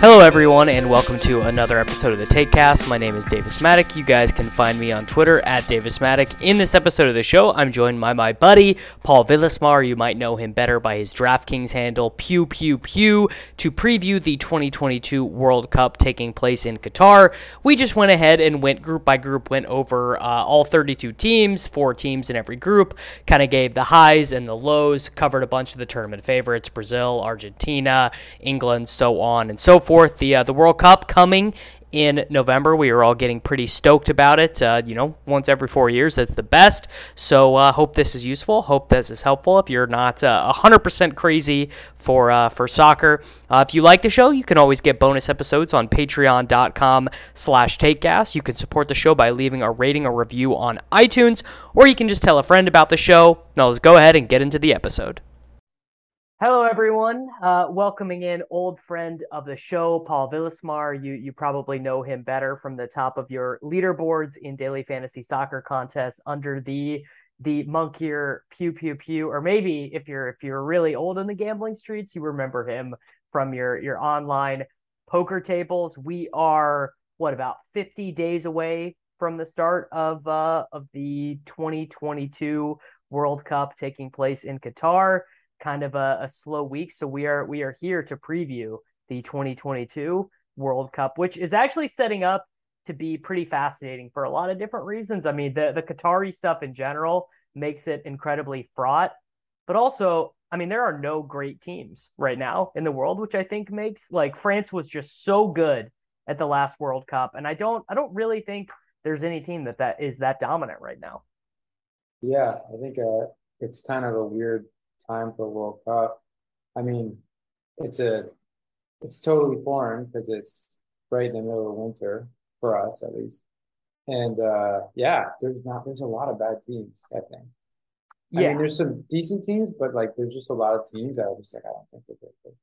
Hello, everyone, and welcome to another episode of the Takecast. My name is Davis Maddock. You guys can find me on Twitter at Davis Maddock. In this episode of the show, I'm joined by my buddy Paul Villasmar. You might know him better by his DraftKings handle Pew Pew Pew to preview the 2022 World Cup taking place in Qatar. We just went ahead and went group by group, went over uh, all 32 teams, four teams in every group, kind of gave the highs and the lows, covered a bunch of the tournament favorites Brazil, Argentina, England, so on and so forth forth. The uh, the World Cup coming in November. We are all getting pretty stoked about it. Uh, you know, once every four years, that's the best. So, uh, hope this is useful. Hope this is helpful. If you're not uh, 100% crazy for uh, for soccer, uh, if you like the show, you can always get bonus episodes on Patreon.com/slash Takecast. You can support the show by leaving a rating or review on iTunes, or you can just tell a friend about the show. Now, let's go ahead and get into the episode. Hello, everyone. Uh, welcoming in old friend of the show, Paul Villasmar. You you probably know him better from the top of your leaderboards in daily fantasy soccer contests under the the monkier pew pew pew, or maybe if you're if you're really old in the gambling streets, you remember him from your your online poker tables. We are what about 50 days away from the start of uh, of the 2022 World Cup taking place in Qatar kind of a, a slow week. So we are we are here to preview the 2022 World Cup, which is actually setting up to be pretty fascinating for a lot of different reasons. I mean, the the Qatari stuff in general makes it incredibly fraught, but also, I mean, there are no great teams right now in the world, which I think makes like France was just so good at the last World Cup, and I don't I don't really think there's any team that that is that dominant right now. Yeah, I think uh, it's kind of a weird time for World Cup. I mean, it's a it's totally foreign because it's right in the middle of winter for us at least. And uh, yeah, there's not there's a lot of bad teams, I think. Yeah. I mean, there's some decent teams, but like there's just a lot of teams that are just like I don't think they're good.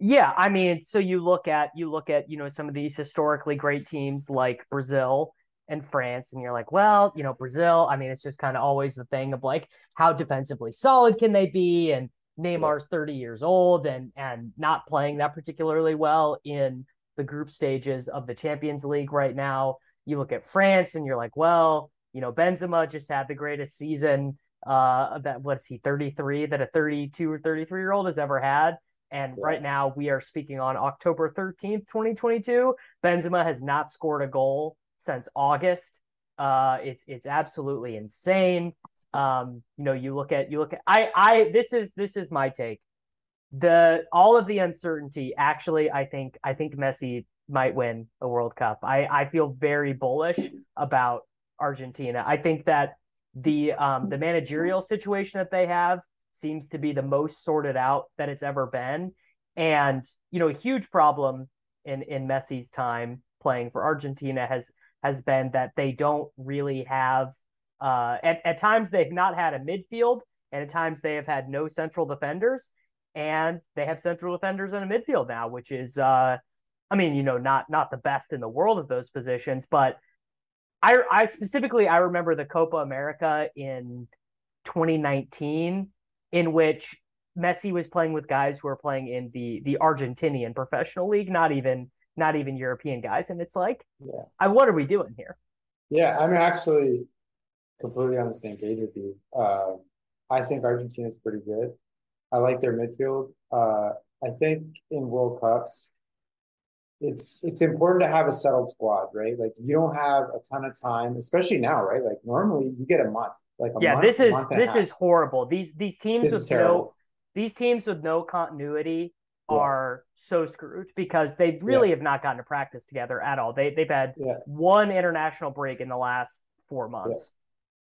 Yeah, I mean, so you look at you look at you know some of these historically great teams like Brazil and France, and you're like, well, you know, Brazil. I mean, it's just kind of always the thing of like, how defensively solid can they be? And Neymar's 30 years old and and not playing that particularly well in the group stages of the Champions League right now. You look at France, and you're like, well, you know, Benzema just had the greatest season uh that what's he 33 that a 32 or 33 year old has ever had and yeah. right now we are speaking on October 13th 2022 Benzema has not scored a goal since August. Uh, it's it's absolutely insane. Um, you know, you look at you look at I I this is this is my take. The all of the uncertainty actually I think I think Messi might win a World Cup. I I feel very bullish about Argentina. I think that the um the managerial situation that they have seems to be the most sorted out that it's ever been. And you know, a huge problem in in Messi's time playing for Argentina has has been that they don't really have uh, at, at times they've not had a midfield and at times they have had no central defenders and they have central defenders in a midfield now which is uh, i mean you know not not the best in the world of those positions but i i specifically i remember the copa america in 2019 in which messi was playing with guys who were playing in the the argentinian professional league not even not even European guys. And it's like, yeah, I, what are we doing here? Yeah, I'm actually completely on the same page with you. Uh, I think Argentina is pretty good. I like their midfield. Uh, I think in World Cups, it's it's important to have a settled squad, right? Like you don't have a ton of time, especially now, right? Like normally you get a month. Like yeah, month, this is this is horrible. These these teams this with no these teams with no continuity are so screwed because they really yeah. have not gotten to practice together at all. They they've had yeah. one international break in the last four months.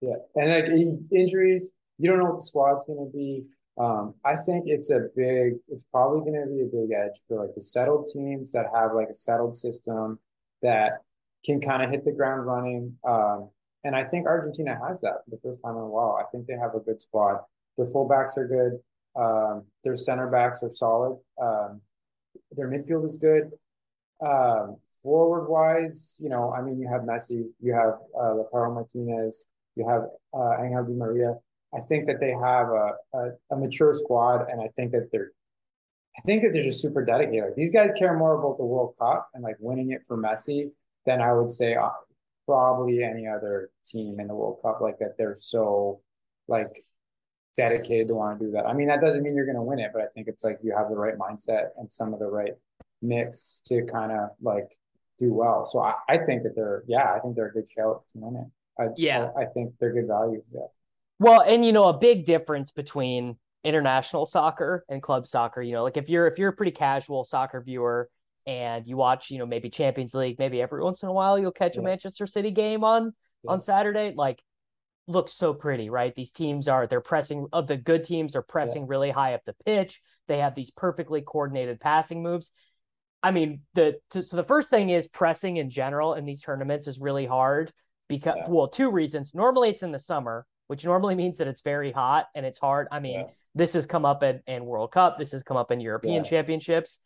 Yeah, and like injuries, you don't know what the squad's going to be. Um, I think it's a big. It's probably going to be a big edge for like the settled teams that have like a settled system that can kind of hit the ground running. Um, and I think Argentina has that for the first time in a while. I think they have a good squad. Their fullbacks are good. Um, their center backs are solid. Um, their midfield is good. Um, forward wise, you know, I mean, you have Messi, you have uh, Lautaro Martinez, you have uh, Angel Di Maria. I think that they have a, a, a, mature squad, and I think that they're I think that they're just super dedicated. These guys care more about the World Cup and like winning it for Messi than I would say uh, probably any other team in the World Cup. Like that, they're so like dedicated to want to do that. I mean, that doesn't mean you're going to win it, but I think it's like you have the right mindset and some of the right mix to kind of like do well. So I, I think that they're, yeah, I think they're a good shout to win it. I, yeah, I, I think they're good value. Yeah. Well, and you know, a big difference between international soccer and club soccer, you know, like if you're if you're a pretty casual soccer viewer and you watch, you know, maybe Champions League, maybe every once in a while you'll catch yeah. a Manchester City game on yeah. on Saturday, like looks so pretty, right? These teams are they're pressing of the good teams are pressing yeah. really high up the pitch. They have these perfectly coordinated passing moves. I mean, the to, so the first thing is pressing in general in these tournaments is really hard because yeah. well, two reasons. Normally it's in the summer, which normally means that it's very hot and it's hard. I mean, yeah. this has come up in, in World Cup, this has come up in European Championships.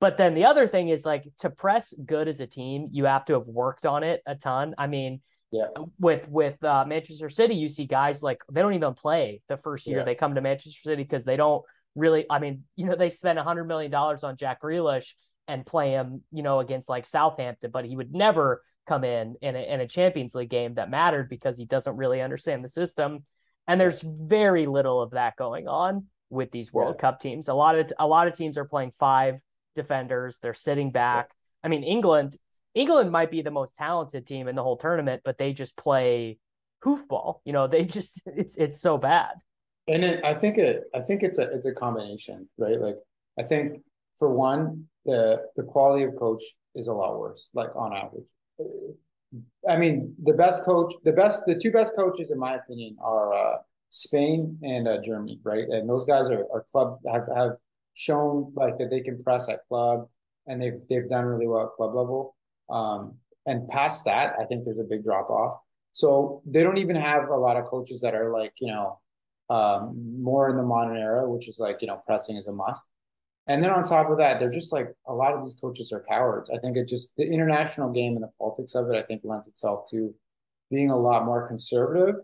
But then the other thing is like to press good as a team, you have to have worked on it a ton. I mean, yeah. With with uh, Manchester City, you see guys like they don't even play the first year yeah. they come to Manchester City because they don't really. I mean, you know, they spend a hundred million dollars on Jack Grealish and play him, you know, against like Southampton, but he would never come in in a, in a Champions League game that mattered because he doesn't really understand the system. And there's very little of that going on with these World yeah. Cup teams. A lot of a lot of teams are playing five defenders. They're sitting back. I mean, England England might be the most talented team in the whole tournament, but they just play hoofball. You know, they just it's it's so bad. And it, I think it I think it's a it's a combination, right? Like I think for one, the the quality of coach is a lot worse, like on average. I mean, the best coach, the best, the two best coaches, in my opinion, are uh, Spain and uh, Germany, right? And those guys are, are club have have shown like that they can press at club, and they've they've done really well at club level. Um, and past that, I think there's a big drop off. So they don't even have a lot of coaches that are like, you know, um, more in the modern era, which is like, you know, pressing is a must. And then on top of that, they're just like a lot of these coaches are cowards. I think it just the international game and the politics of it, I think lends itself to being a lot more conservative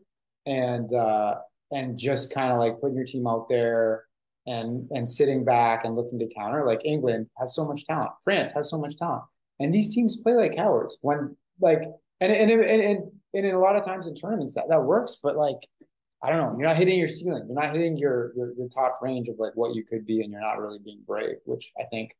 and uh, and just kind of like putting your team out there and and sitting back and looking to counter. Like England has so much talent, France has so much talent. And these teams play like cowards when like and and and and, and in a lot of times in tournaments that that works, but like I don't know, you're not hitting your ceiling. You're not hitting your, your your top range of like what you could be, and you're not really being brave, which I think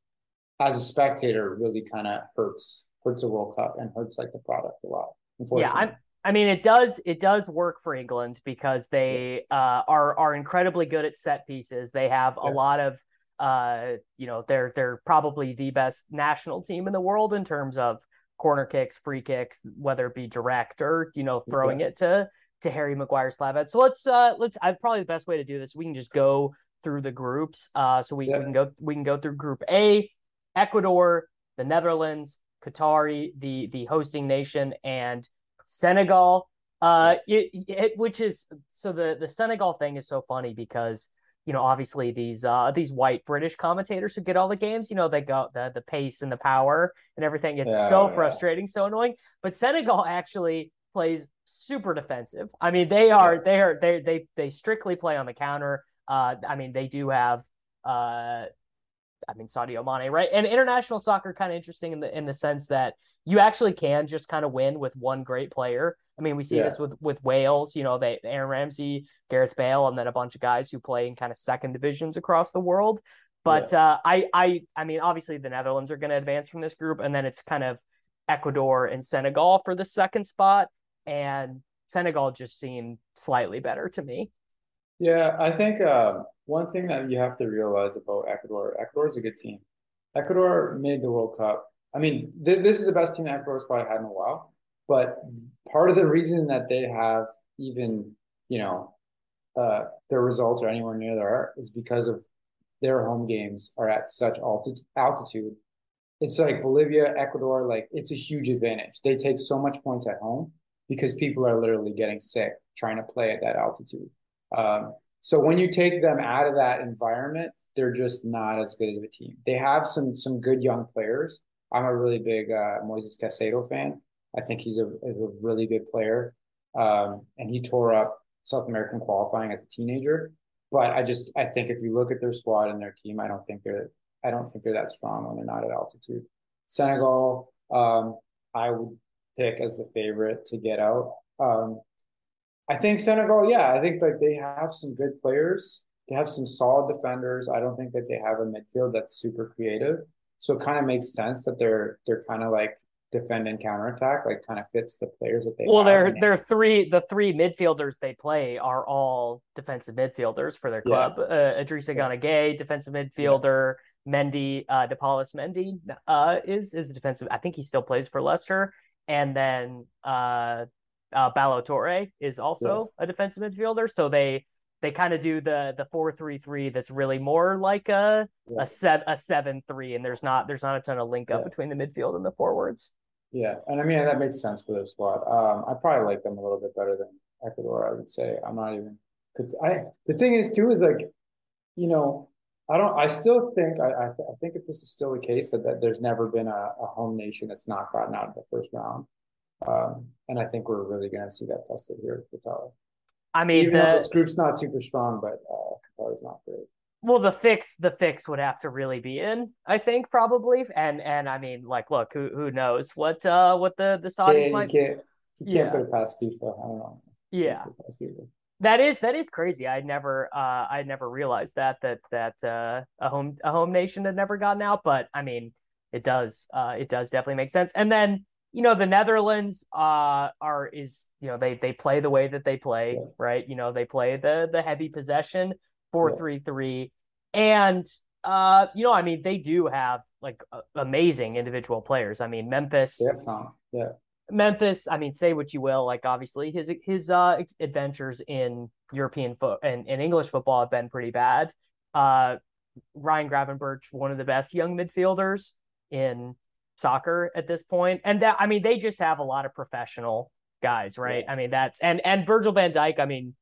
as a spectator really kind of hurts hurts a World Cup and hurts like the product a lot. Yeah, I'm I mean, it does it does work for England because they uh, are are incredibly good at set pieces. They have yeah. a lot of uh, you know, they're they're probably the best national team in the world in terms of corner kicks, free kicks, whether it be direct or you know throwing it to to Harry Maguire Slavette. So let's uh let's I probably the best way to do this. We can just go through the groups. Uh, so we, yeah. we can go we can go through Group A, Ecuador, the Netherlands, Qatari, the the hosting nation, and Senegal. Uh, it, it, which is so the the Senegal thing is so funny because you know, obviously these uh these white British commentators who get all the games, you know, they got the the pace and the power and everything. It's yeah, so yeah. frustrating, so annoying. But Senegal actually plays super defensive. I mean, they are yeah. they are they they they strictly play on the counter. Uh I mean, they do have uh I mean Sadio Mane, right? And international soccer kind of interesting in the in the sense that you actually can just kind of win with one great player. I mean, we see yeah. this with with Wales. You know, they Aaron Ramsey, Gareth Bale, and then a bunch of guys who play in kind of second divisions across the world. But yeah. uh, I I I mean, obviously the Netherlands are going to advance from this group, and then it's kind of Ecuador and Senegal for the second spot, and Senegal just seemed slightly better to me. Yeah, I think uh, one thing that you have to realize about Ecuador, Ecuador is a good team. Ecuador made the World Cup. I mean, th- this is the best team that Ecuador's probably had in a while. But part of the reason that they have even, you know, uh, their results are anywhere near there is because of their home games are at such altitude. altitude. It's like Bolivia, Ecuador, like it's a huge advantage. They take so much points at home because people are literally getting sick trying to play at that altitude. Um, so when you take them out of that environment, they're just not as good of a team. They have some some good young players. I'm a really big uh, Moises Caicedo fan. I think he's a, a really good player. Um, and he tore up South American qualifying as a teenager. But I just I think if you look at their squad and their team, I don't think they're I don't think they're that strong when they're not at altitude. Senegal, um, I would pick as the favorite to get out. Um, I think Senegal, yeah, I think like they have some good players. They have some solid defenders. I don't think that they have a midfield that's super creative. So it kind of makes sense that they're they're kind of like defend and counterattack, like kind of fits the players that they well, they're they're three the three midfielders they play are all defensive midfielders for their club. Yeah. Uh, Idrissa Gana Gueye, defensive midfielder. Yeah. Mendy, uh, Nampalys Mendy uh, is is a defensive. I think he still plays for Leicester, and then uh, uh, Ballo Touré is also yeah. a defensive midfielder. So they they kind of do the the four three three that's really more like a yeah. a set a seven three, and there's not there's not a ton of link up yeah. between the midfield and the forwards. Yeah, and I mean that makes sense for their squad. Um, I probably like them a little bit better than Ecuador. I would say I'm not even. Could I the thing is too is like, you know, I don't. I still think I I, I think that this is still the case that, that there's never been a, a home nation that's not gotten out of the first round. Um, and I think we're really going to see that tested here at Qatar. I mean, Even the, this group's not super strong, but uh, Qatar not great. Well, the fix, the fix would have to really be in, I think, probably, and and I mean, like, look, who who knows what uh what the the Saudis can't, might. You can't, you can't put it past FIFA. I don't know. Yeah. That is that is crazy. I never uh I never realized that that that uh a home a home nation had never gotten out, but I mean it does uh it does definitely make sense. And then you know the Netherlands uh are is you know they they play the way that they play yeah. right? You know they play the the heavy possession four three three. And uh you know I mean they do have like uh, amazing individual players. I mean Memphis yeah Tom yeah. Memphis I mean say what you will like obviously his his uh adventures in European foot and, and English football have been pretty bad. Uh Ryan Gravenberch one of the best young midfielders in soccer at this point. And that I mean, they just have a lot of professional guys, right? Yeah. I mean, that's and and Virgil Van Dijk, I mean,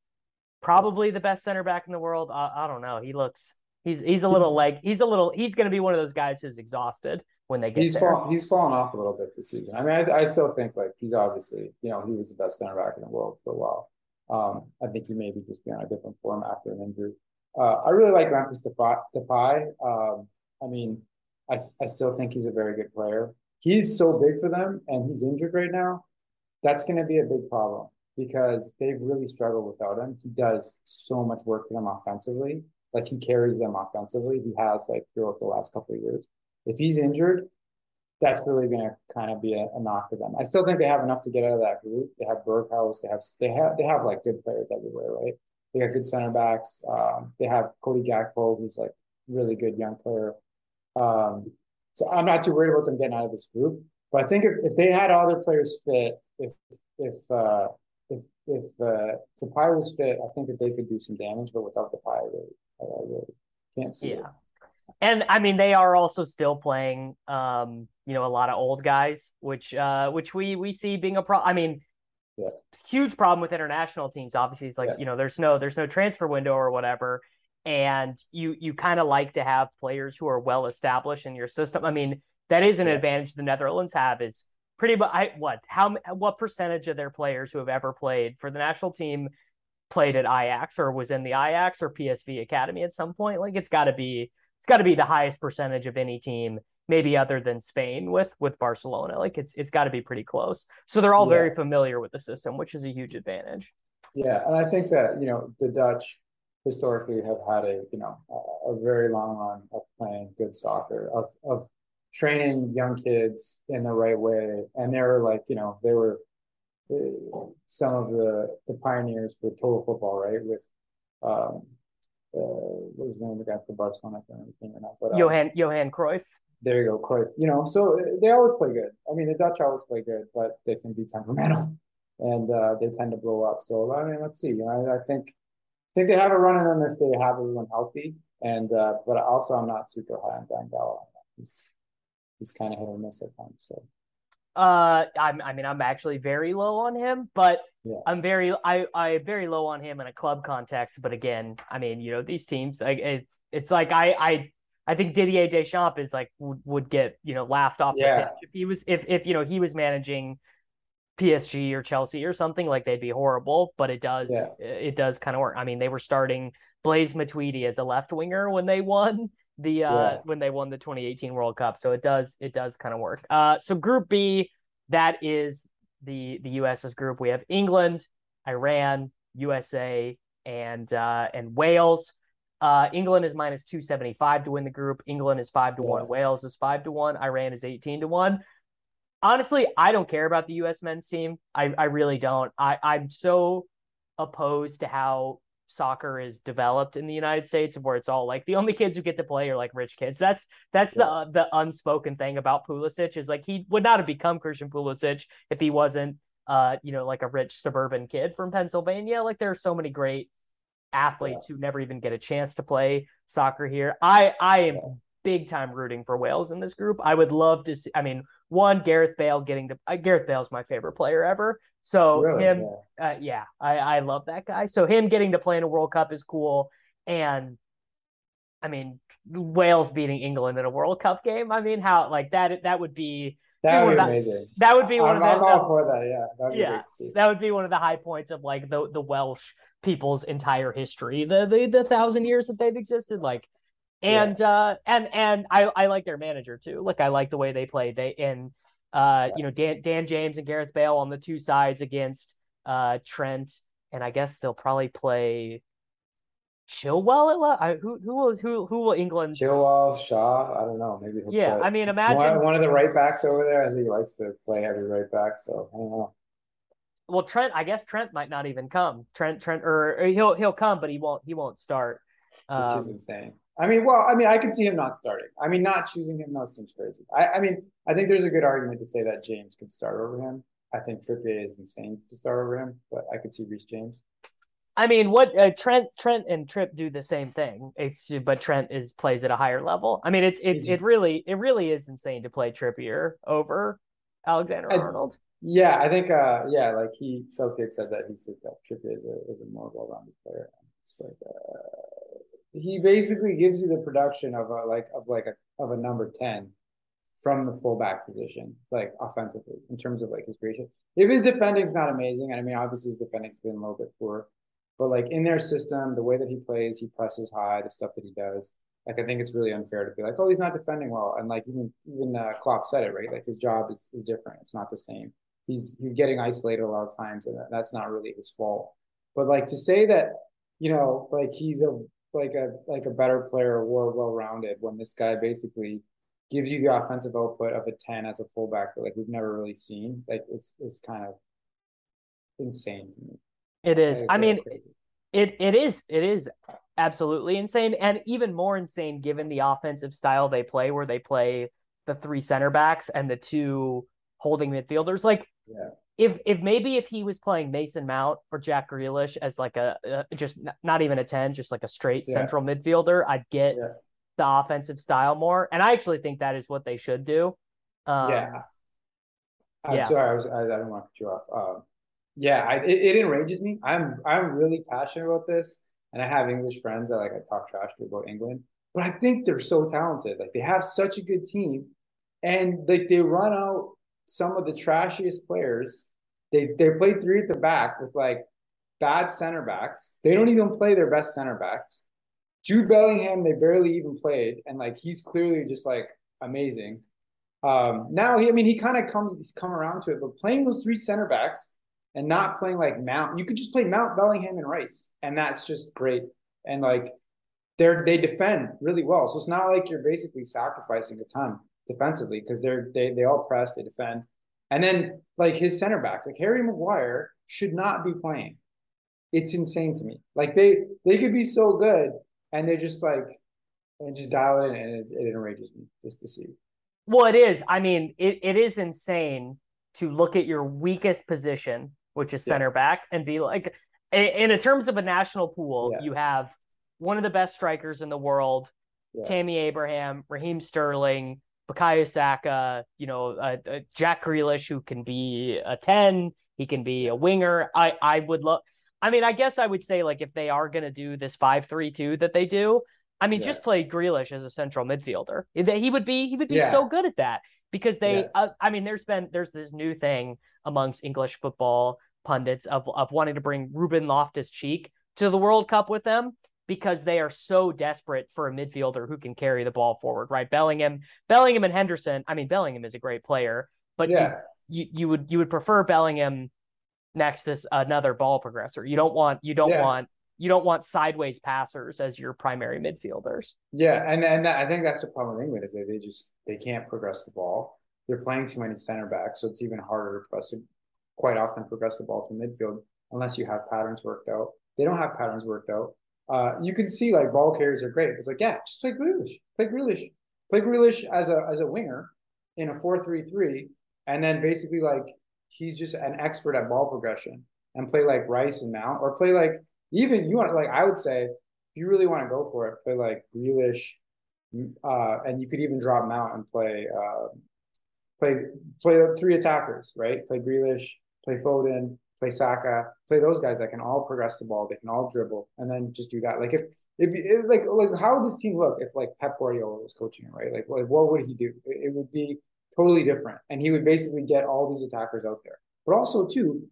probably the best center back in the world. I, I don't know. He looks he's he's a little like he's a little he's going to be one of those guys who's exhausted when they get he's there. Fall, he's fallen off a little bit this season. I mean, I, I still think like he's obviously you know he was the best center back in the world for a while. Um, I think he may be just be on a different form after an injury. Uh, I really like Memphis Depay. Um, I mean, I, I still think he's a very good player. He's so big for them and he's injured right now. That's going to be a big problem because they've really struggled without him. He does so much work for them offensively. Like he carries them offensively. He has like throughout the last couple of years. If he's injured, that's really going to kind of be a, a, knock for them. I still think they have enough to get out of that group. They have Berghuis. They have they have they have like good players everywhere, right? They got good center backs. Um, they have Cody Gakpo, who's like really good young player. Um, so I'm not too worried about them getting out of this group. But I think if, if they had all their players fit, if if uh, if if uh, Depay was fit, I think that they could do some damage. But without Depay, I really, I really can't see yeah. it. And I mean, they are also still playing, um, you know, a lot of old guys, which uh, which we we see being a problem. I mean, yeah. huge problem with international teams. Obviously, it's like yeah. you know, there's no there's no transfer window or whatever and you you kind of like to have players who are well established in your system. I mean, that is an yeah. advantage the Netherlands have is pretty much I, what how what percentage of their players who have ever played for the national team played at Ajax or was in the Ajax or PSV academy at some point. Like it's got to be it's got to be the highest percentage of any team maybe other than Spain with with Barcelona. Like it's it's got to be pretty close. So they're all yeah. very familiar with the system, which is a huge advantage. Yeah, and I think that, you know, the Dutch historically have had a you know a, a very long run of playing good soccer of of training young kids in the right way and they were like you know they were uh, some of the the pioneers for total football right with um uh, what was the name of the guy for Barcelona? I can't remember now, but um, Johan Johan Cruyff. There you go, Cruyff. You know, so uh, they always play good. I mean, the Dutch always play good, but they can be temperamental and uh, they tend to blow up. So I mean, let's see. You know, I, I think think they have a run in them if they have everyone healthy. And uh, but also I'm not super high on Van Gaal. He's he's kind of hit or miss at times. So. Uh, I'm, I mean, I'm actually very low on him, but yeah. I'm very, I, I very low on him in a club context. But again, I mean, you know, these teams, like it's, it's like I, I, I think Didier Deschamps is like would, would get you know laughed off yeah. the pitch if he was if if you know he was managing PSG or Chelsea or something, like they'd be horrible, but it does yeah. it does kind of work. I mean, they were starting Blaise Matuidi as a left winger when they won the uh Yeah. when they won the 2018 World Cup. So it does it does kind of work. Uh so group B, that is the the US's group. We have England, Iran, USA, and uh and Wales. Uh England is minus 275 to win the group. England is 5 to Yeah. 1. Wales is 5 to 1. Iran is 18 to 1. Honestly, I don't care about the US men's team. I I really don't. I I'm so opposed to how soccer is developed in the United States, where it's all like the only kids who get to play are like rich kids. That's that's Yeah. the the unspoken thing about Pulisic is like he would not have become Christian Pulisic if he wasn't uh you know like a rich suburban kid from Pennsylvania. Like there are so many great athletes who never even get a chance to play soccer here. I I am Yeah. big time rooting for Wales in this group. I would love to see. I mean, one Gareth Bale getting the uh, Gareth Bale's my favorite player ever. So Really? him Yeah. uh, yeah, I, I love that guy. So him getting to play in a World Cup is cool. And I mean, Wales beating England in a World Cup game. I mean, how like that that would be That would be that- amazing. that would be one I'm, of I'm the, all for that. Yeah, that'd Yeah. that would be one of the high points of like the the Welsh people's entire history, the the, the thousand years that they've existed. Like, and uh, and and I I like their manager too. Like, I like the way they play. They and uh, you know Dan Dan James and Gareth Bale on the two sides against uh Trent, and I guess they'll probably play Chilwell at I, who who will who who will England? Chilwell, Shaw, I don't know. Maybe he'll Yeah, play. I mean, imagine one, one of the right backs over there. I think he likes to play heavy right back. So I don't know. well Trent. I guess Trent might not even come. Trent Trent or, or he'll he'll come, but he won't he won't start. which is Um, insane. I mean, well, I mean, I can see him not starting. I mean, not choosing him, that seems crazy. I, I mean, I think there's a good argument to say that James could start over him. I think Trippier is insane to start over him, but I could see Reece James. I mean, what uh, Trent Trent and Trip do the same thing. It's but Trent is plays at a higher level. I mean, it's it it really it really is insane to play Trippier over Alexander I- Arnold. Yeah, I think, uh, yeah, like he Southgate said that he said that Trippier is a is a more well-rounded player. It's like uh, he basically gives you the production of a like of like a of a number ten from the fullback position, like offensively in terms of like his creation. If his defending's not amazing, and I mean obviously his defending's been a little bit poor, but like in their system, the way that he plays, he presses high, the stuff that he does. Like I think it's really unfair to be like, oh, he's not defending well, and like even even uh, Klopp said it right. Like his job is is different. It's not the same he's he's getting isolated a lot of times, and that's not really his fault. But like to say that, you know, like he's a like a like a better player or well rounded when this guy basically gives you the offensive output of a ten as a fullback that like we've never really seen, like is is kind of insane to me. It is. I mean, crazy. it it is it is absolutely insane, and even more insane given the offensive style they play, where they play the three center backs and the two holding midfielders. Like, Yeah. If if maybe if he was playing Mason Mount or Jack Grealish as like a, a just not even a ten, just like a straight Yeah. central midfielder, I'd get Yeah. the offensive style more. And I actually think that is what they should do. Um, yeah. I'm yeah. sorry, I was I, I don't want to cut you off. Um, yeah, I, it, it enrages me. I'm I'm really passionate about this, and I have English friends that like I talk trash to about England, but I think they're so talented. Like they have such a good team, and like they run out some of the trashiest players. They they play three at the back with like bad center backs. They don't even play their best center backs. Jude Bellingham, they barely even played, and like he's clearly just like amazing. Um, now he, I mean, he kind of comes, he's come around to it, but playing those three center backs and not playing like Mount, you could just play Mount, Bellingham, and Rice, and that's just great. And like they're they defend really well, so it's not like you're basically sacrificing a ton defensively because they're they they all press, they defend, and then like his center backs, like Harry Maguire should not be playing. It's insane to me. Like they they could be so good, and they're just like and just dial it in, and it, it enrages me just to see. Well, it is. I mean, it, it is insane to look at your weakest position, which is Yeah. center back, and be like, in, in terms of a national pool, Yeah. you have one of the best strikers in the world, Yeah. Tammy Abraham, Raheem Sterling, Bukayo Saka, you know, uh, uh, Jack Grealish, who can be a 10, he can be a winger. I, I would love, I mean, I guess I would say, like, if they are going to do this 5 3 2 that they do, I mean, Yeah. just play Grealish as a central midfielder. He would be, he would be Yeah. so good at that because they, Yeah. uh, I mean, there's been, there's this new thing amongst English football pundits of, of wanting to bring Ruben Loftus Cheek to the World Cup with them. Because they are so desperate for a midfielder who can carry the ball forward, right? Bellingham, Bellingham and Henderson. I mean, Bellingham is a great player, but Yeah. you, you, you would you would prefer Bellingham next to another ball progressor. You don't want you don't Yeah. want you don't want sideways passers as your primary midfielders. Yeah, and and that, I think that's the problem with England is that they just they can't progress the ball. They're playing too many center backs, so it's even harder to press it, quite often progress the ball to midfield unless you have patterns worked out. They don't have patterns worked out. Uh, you can see like ball carriers are great. It's like yeah, just play Grealish, play Grealish, play Grealish as a as a winger in a four three three, and then basically like he's just an expert at ball progression and play like Rice and Mount or play like even you want like I would say if you really want to go for it, play like Grealish, uh, and you could even drop Mount and play uh, play play three attackers, right? Play Grealish, play Foden, play Saka, play those guys that can all progress the ball, they can all dribble, and then just do that. Like if if, if like like how would this team look if like Pep Guardiola was coaching it, right? Like like what would he do? It, it would be totally different, and he would basically get all these attackers out there. But also too,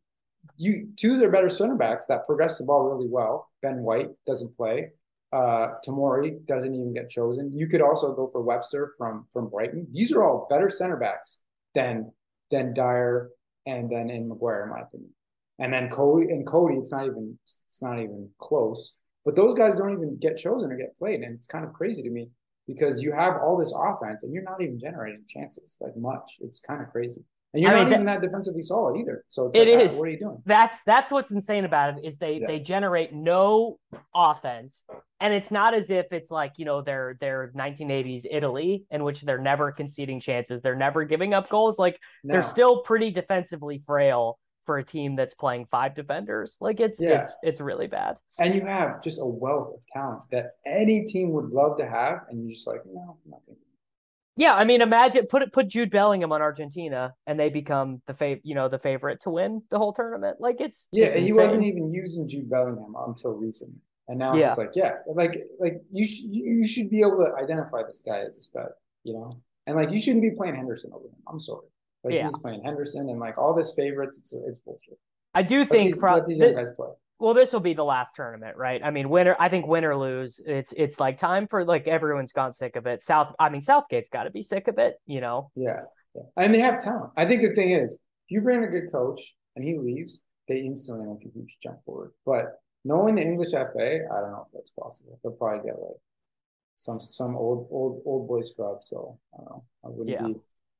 you two of their better center backs that progress the ball really well. Ben White doesn't play. Uh, Tomori doesn't even get chosen. You could also go for Webster from from Brighton. These are all better center backs than than Dier and then in Maguire, in my opinion. And then Coady and Coady, it's not even it's not even close. But those guys don't even get chosen or get played, and it's kind of crazy to me because you have all this offense and you're not even generating chances like much. It's kind of crazy. And you're I mean, not that- even that defensively solid either. So it's It like, is. what are you doing? That's that's what's insane about it is they Yeah. they generate no offense, and it's not as if it's like you know their their 1980s Italy in which they're never conceding chances, they're never giving up goals. Like they're still pretty defensively frail for a team that's playing five defenders. Like it's Yeah. it's it's really bad. And you have just a wealth of talent that any team would love to have, and you're just like, no, I'm not going to. Yeah, I mean, imagine put it put Jude Bellingham on Argentina, and they become the fav you know the favorite to win the whole tournament. Like it's Yeah, it's he wasn't even using Jude Bellingham until recently, and now it's Yeah. just like, yeah, like like you sh- you should be able to identify this guy as a stud, you know, and like you shouldn't be playing Henderson over him. I'm sorry, like Yeah. he's playing Henderson and like all this favorites. It's it's bullshit. I do think these, pro- let these young guys play. well this will be the last tournament right i mean winner i think win or lose it's it's like time for like everyone's gone sick of it south i mean southgate's got to be sick of it you know Yeah, yeah, and they have talent. I think the thing is, if you bring a good coach and he leaves, they instantly make a huge jump forward. But knowing the English FA, I don't know if that's possible. They'll probably get like some some old old old boy scrub. So I don't know. I wouldn't Yeah. be.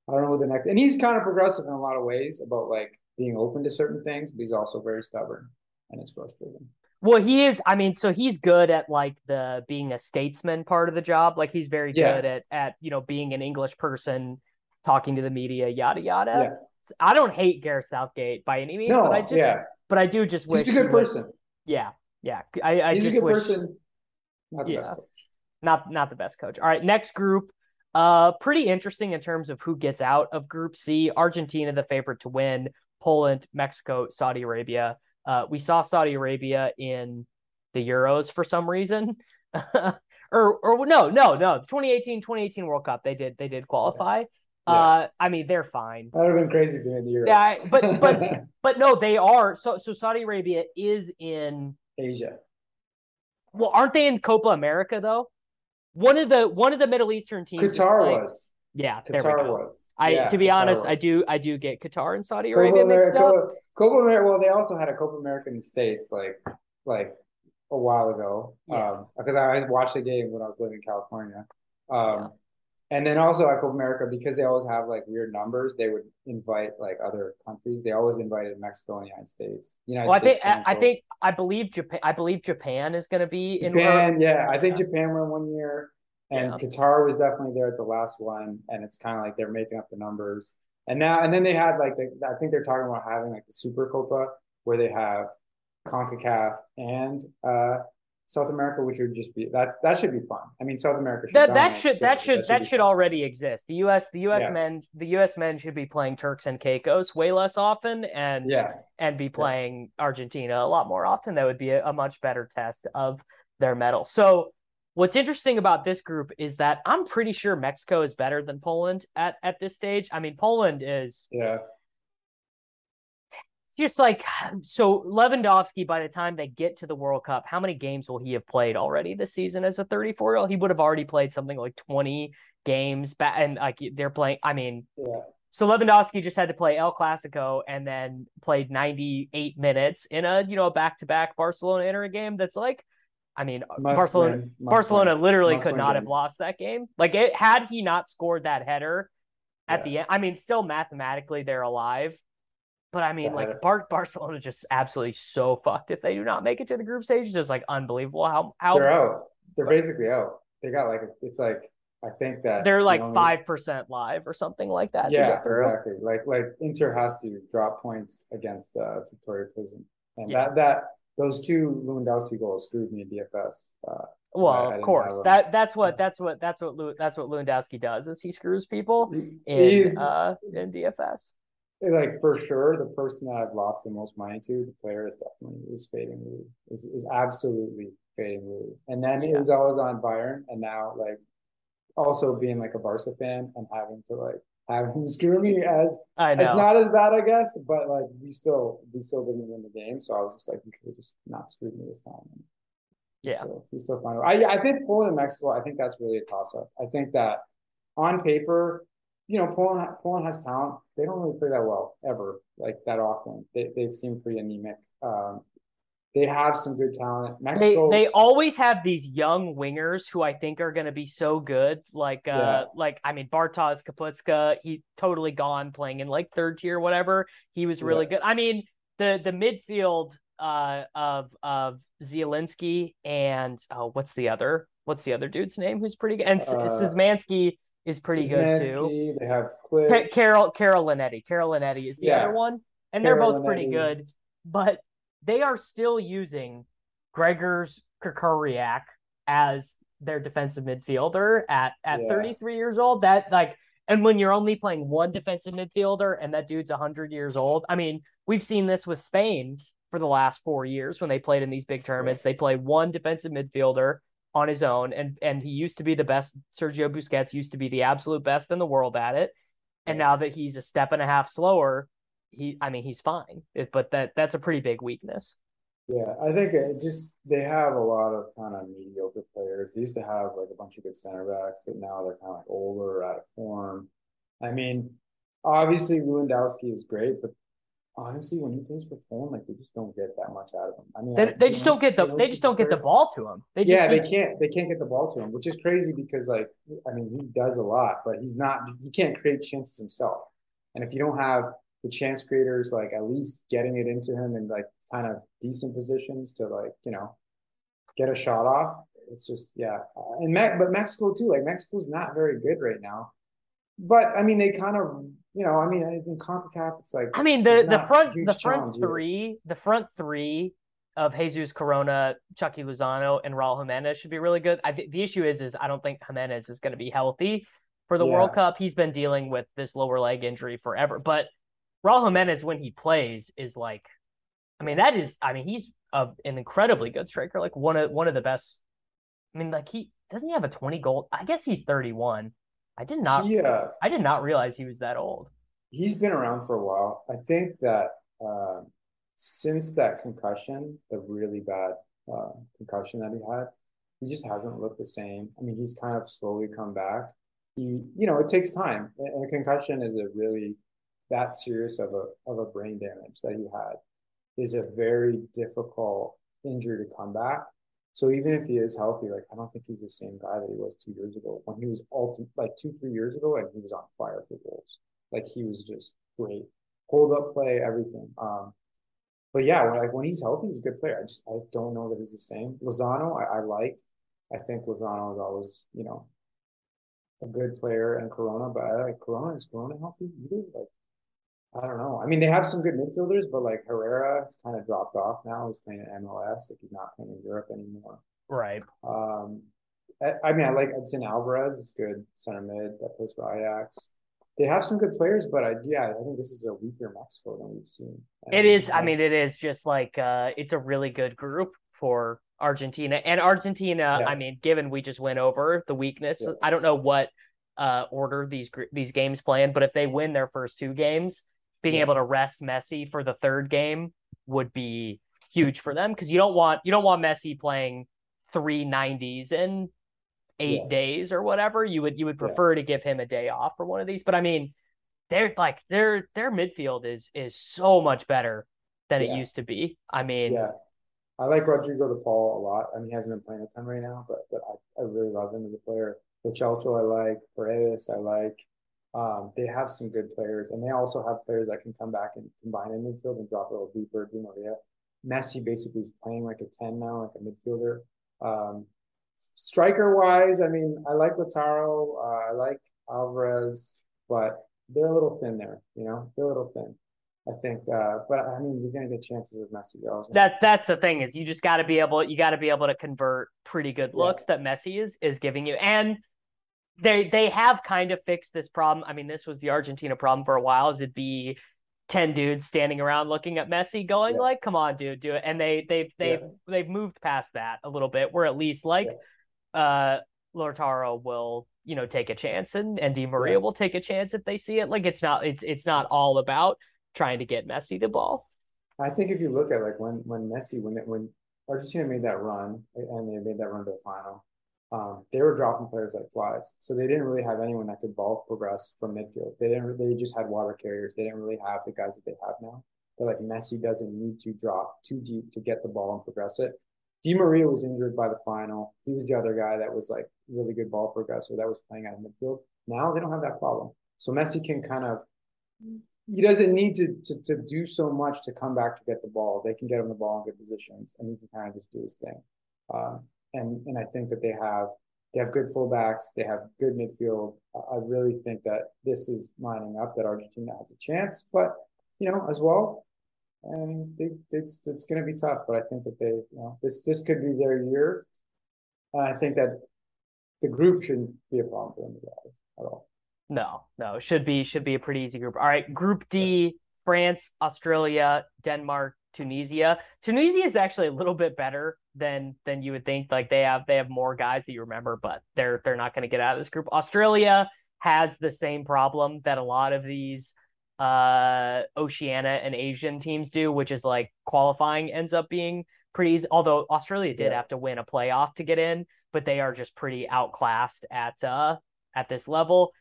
I don't know who the next. And he's kind of progressive in a lot of ways about like being open to certain things, but he's also very stubborn, and it's frustrating. well he is i mean so he's good at like the being a statesman part of the job like he's very Yeah. good at at you know being an english person talking to the media yada yada Yeah. i don't hate gareth southgate by any means No, but i just yeah, but i do just wish he's a he good would- person. yeah yeah i i he's just a good wish person. Not the Yeah. best coach. not not the best coach. All right, next group. Uh pretty interesting in terms of who gets out of group C. Argentina the favorite to win, Poland, Mexico, Saudi Arabia. Uh we saw Saudi Arabia in the Euros for some reason. or or no, no, no. 2018 2018 World Cup they did they did qualify. Yeah. Uh I mean they're fine. That would have been crazy if they made the Euros. Yeah, I- but- but- But no, they are. So so Saudi Arabia is in Asia. well, aren't they in Copa America though? One of the one of the Middle Eastern teams. Qatar playing- was. Yeah, there we Qatar go. was. I Yeah, to be Qatar honest, I do I do get Qatar and Saudi Copa Arabia mixed America, up. Copa America. Well, they also had a Copa America in the States, like like a while ago. Yeah. Um, because I watched the game when I was living in California. Um, Yeah. And then also at Copa America because they always have like weird numbers. They would invite like other countries. They always invited Mexico and the United States. United Well, I States think I, I think I believe Japan. I believe Japan is going to be in. Japan. Yeah, I think Japan won one year, and Yeah. Qatar was definitely there at the last one. And it's kind of like they're making up the numbers. And now, and then they had like the, I think they're talking about having like the Super Copa where they have CONCACAF and uh, South America, which would just be that that should be fun. I mean, South America should That that should that should that should already exist. The U.S. the U.S. Yeah. men the U.S. men should be playing Turks and Caicos way less often, and Yeah, and be playing Argentina a lot more often. That would be a, a much better test of their medal. So, what's interesting about this group is that I'm pretty sure Mexico is better than Poland at at this stage. I mean, Poland is yeah, just like so Lewandowski by the time they get to the World Cup, how many games will he have played already this season as a 34 year old? He would have already played something like 20 games back and like they're playing I mean Yeah. so Lewandowski just had to play El Clasico and then played 98 minutes in a you know a back to back Barcelona Inter game that's like I mean uh, Must Barcelona win, Barcelona win. literally Must could not have lost that game. Like it had he not scored that header at Yeah. the end. I mean, still mathematically they're alive. But I mean, The like. Bar- Barcelona just absolutely so fucked if they do not make it to the group stage. It's just like unbelievable how how They're out. They're basically out. They got like it's like I think that they're the like only- five percent live or something like that Yeah, exactly. Like like Inter has to drop points against uh, Viktoria Plzeň, and Yeah. that that those two Lewandowski goals screwed me in DFS. Uh, Well, I- I of didn't course, that that's what that's what that's what Lew- that's what Lewandowski does is he screws people in uh in DFS. Like for sure the person that I've lost the most money to. The player is definitely is fading Lewy. Is is absolutely fading Lewy. And then it was always on Bayern and now like also being like a Barca fan and having to like have him screw me as I know. It's not as bad, I guess, but like we still we still didn't win the game, so I was just like, you could just not screw me this time. And Yeah. still, he's still fine. I I think Poland and Mexico. I think that's really a toss up. I think that on paper, you know, Poland Poland has talent. They don't really play that well ever, like that often. They they seem pretty anemic. Um, they have some good talent. they Mexico, they always have these young wingers who I think are going to be so good. Like uh Yeah. like I mean Bartosz Kapustka, he totally gone playing in like third tier whatever. He was really Yeah. good. I mean the the midfield uh of of Zielinski and oh what's the other what's the other dude's name who's pretty good and Uh, Szymanski is pretty good too. They have Ca- Karol Karol Linetty. Karol Linetty is the Yeah. other one, and they're Karol both pretty good. But they are still using Grzegorz Krychowiak as their defensive midfielder at at Yeah. 33 years old. That like, and when you're only playing one defensive midfielder and that dude's 100 years old, I mean, we've seen this with Spain for the last four years when they played in these big tournaments. They play one defensive midfielder on his own, and and he used to be the best. Sergio Busquets used to be the absolute best in the world at it, and now that he's a step and a half slower, he I mean he's fine. It, but that that's a pretty big weakness. Yeah, I think it just they have a lot of kind of mediocre players. They used to have like a bunch of good center backs, and now they're kind of like older, out of form. I mean, obviously Lewandowski is great, but honestly, when he plays for Poland, like they just don't get that much out of him. I mean, They, like, they just don't get the they just don't get the ball to him. They just, Yeah, they can't they can't get the ball to him, which is crazy because like I mean he does a lot, but he's not he can't create chances himself. And if you don't have the chance creators like at least getting it into him in like kind of decent positions to like, you know, get a shot off, it's just yeah. And Me- but Mexico too, like Mexico's not very good right now. But I mean they kind of you know, I mean in CONCACAF it's like I mean the the front the front challenge either. three the front three of Jesus Corona, Chucky Lozano, and Raul Jimenez should be really good. I the issue is is I don't think Jimenez is going to be healthy for the World Cup. He's been dealing with this lower leg injury forever, but Raul Jimenez when he plays is like, I mean that is I mean he's a, an incredibly good striker, like one of one of the best. I mean like he doesn't he have a twenty goal? I guess he's thirty one. I did not He, uh, I did not realize he was that old. he's been around for a while. I think that uh, since that concussion, the really bad uh, concussion that he had, he just hasn't looked the same. I mean, he's kind of slowly come back. He, you know, it takes time. And a concussion is a really that serious of a of a brain damage that he had is a very difficult injury to come back. So even if he is healthy, like I don't think he's the same guy that he was two years ago when he was ultimate like two, three years ago and he was on fire for goals. Like he was just great. Hold up play, everything. Um but yeah, when, like when he's healthy, he's a good player. I just I don't know that he's the same. Lozano, I, I like. I think Lozano is always, you know, a good player and Corona, but I like Corona. Is Corona healthy either? Like I don't know. I mean, they have some good midfielders, but like Herrera has kind of dropped off now. He's playing in MLS. Like he's not playing in Europe anymore. Right. Um, I, I mean, I like Edson Alvarez is good center mid that plays for Ajax. They have some good players, but I yeah, I think this is a weaker Mexico than we've seen. It is. I mean, it is just like uh, it's a really good group for Argentina and Argentina. Yeah. I mean, given we just went over the weakness, Yeah. I don't know what uh, order these these games play in, but if they win their first two games, being Yeah. able to rest Messi for the third game would be huge for them because you don't want you don't want Messi playing three nineties in eight Yeah. days or whatever. You would you would Yeah. prefer to give him a day off for one of these. But I mean, they're like their their midfield is is so much better than it used to be. I mean, Yeah. I like Rodrigo de Paul a lot. I mean, he hasn't been playing a ton right now, but but I, I really love him as a player. The Celso I like, Paredes I like. Um, they have some good players, and they also have players that can come back and combine in midfield and drop a little deeper. Di Maria, Messi basically is playing like a ten now, like a midfielder. Um, striker wise, I mean, I like Lautaro, uh, I like Alvarez, but they're a little thin there. You know, they're a little thin. I think, uh, but I mean, you're gonna get chances with Messi. You're always gonna that's that's the thing is you just got to be able you got to be able to convert pretty good Yeah. looks that Messi is is giving you and they they have kind of fixed this problem. I mean, this was the Argentina problem for a while. Is it'd be ten dudes standing around looking at Messi, going Yeah. like, "Come on, dude, do it." And they they've they've Yeah. they've moved past that a little bit. Where at least like uh Lautaro will you know take a chance and and Di Maria Yeah. will take a chance if they see it. Like it's not it's it's not all about trying to get Messi the ball. I think if you look at like when when Messi when it, when Argentina made that run and they made that run to the final, um, they were dropping players like flies. So they didn't really have anyone that could ball progress from midfield. They didn't. They just had water carriers. They didn't really have the guys that they have now. But like Messi doesn't need to drop too deep to get the ball and progress it. Di Maria was injured by the final. He was the other guy that was like really good ball progressor that was playing out of midfield. Now they don't have that problem. So Messi can kind of he doesn't need to, to to do so much to come back to get the ball. They can get him the ball in good positions, and he can kind of just do his thing. Um, and and I think that they have they have good fullbacks. They have good midfield. I really think that this is lining up that Argentina has a chance, but you know as well. And they, it's it's going to be tough, but I think that they you know this this could be their year. And I think that the group shouldn't be a problem for them at all. No, no, should be should be a pretty easy group. All right, Group D: France, Australia, Denmark, Tunisia. Tunisia is actually a little bit better than than you would think. Like they have they have more guys that you remember, but they're they're not going to get out of this group. Australia has the same problem that a lot of these uh Oceania and Asian teams do, which is like qualifying ends up being pretty easy. Although Australia did Yeah. have to win a playoff to get in, but they are just pretty outclassed at uh at this level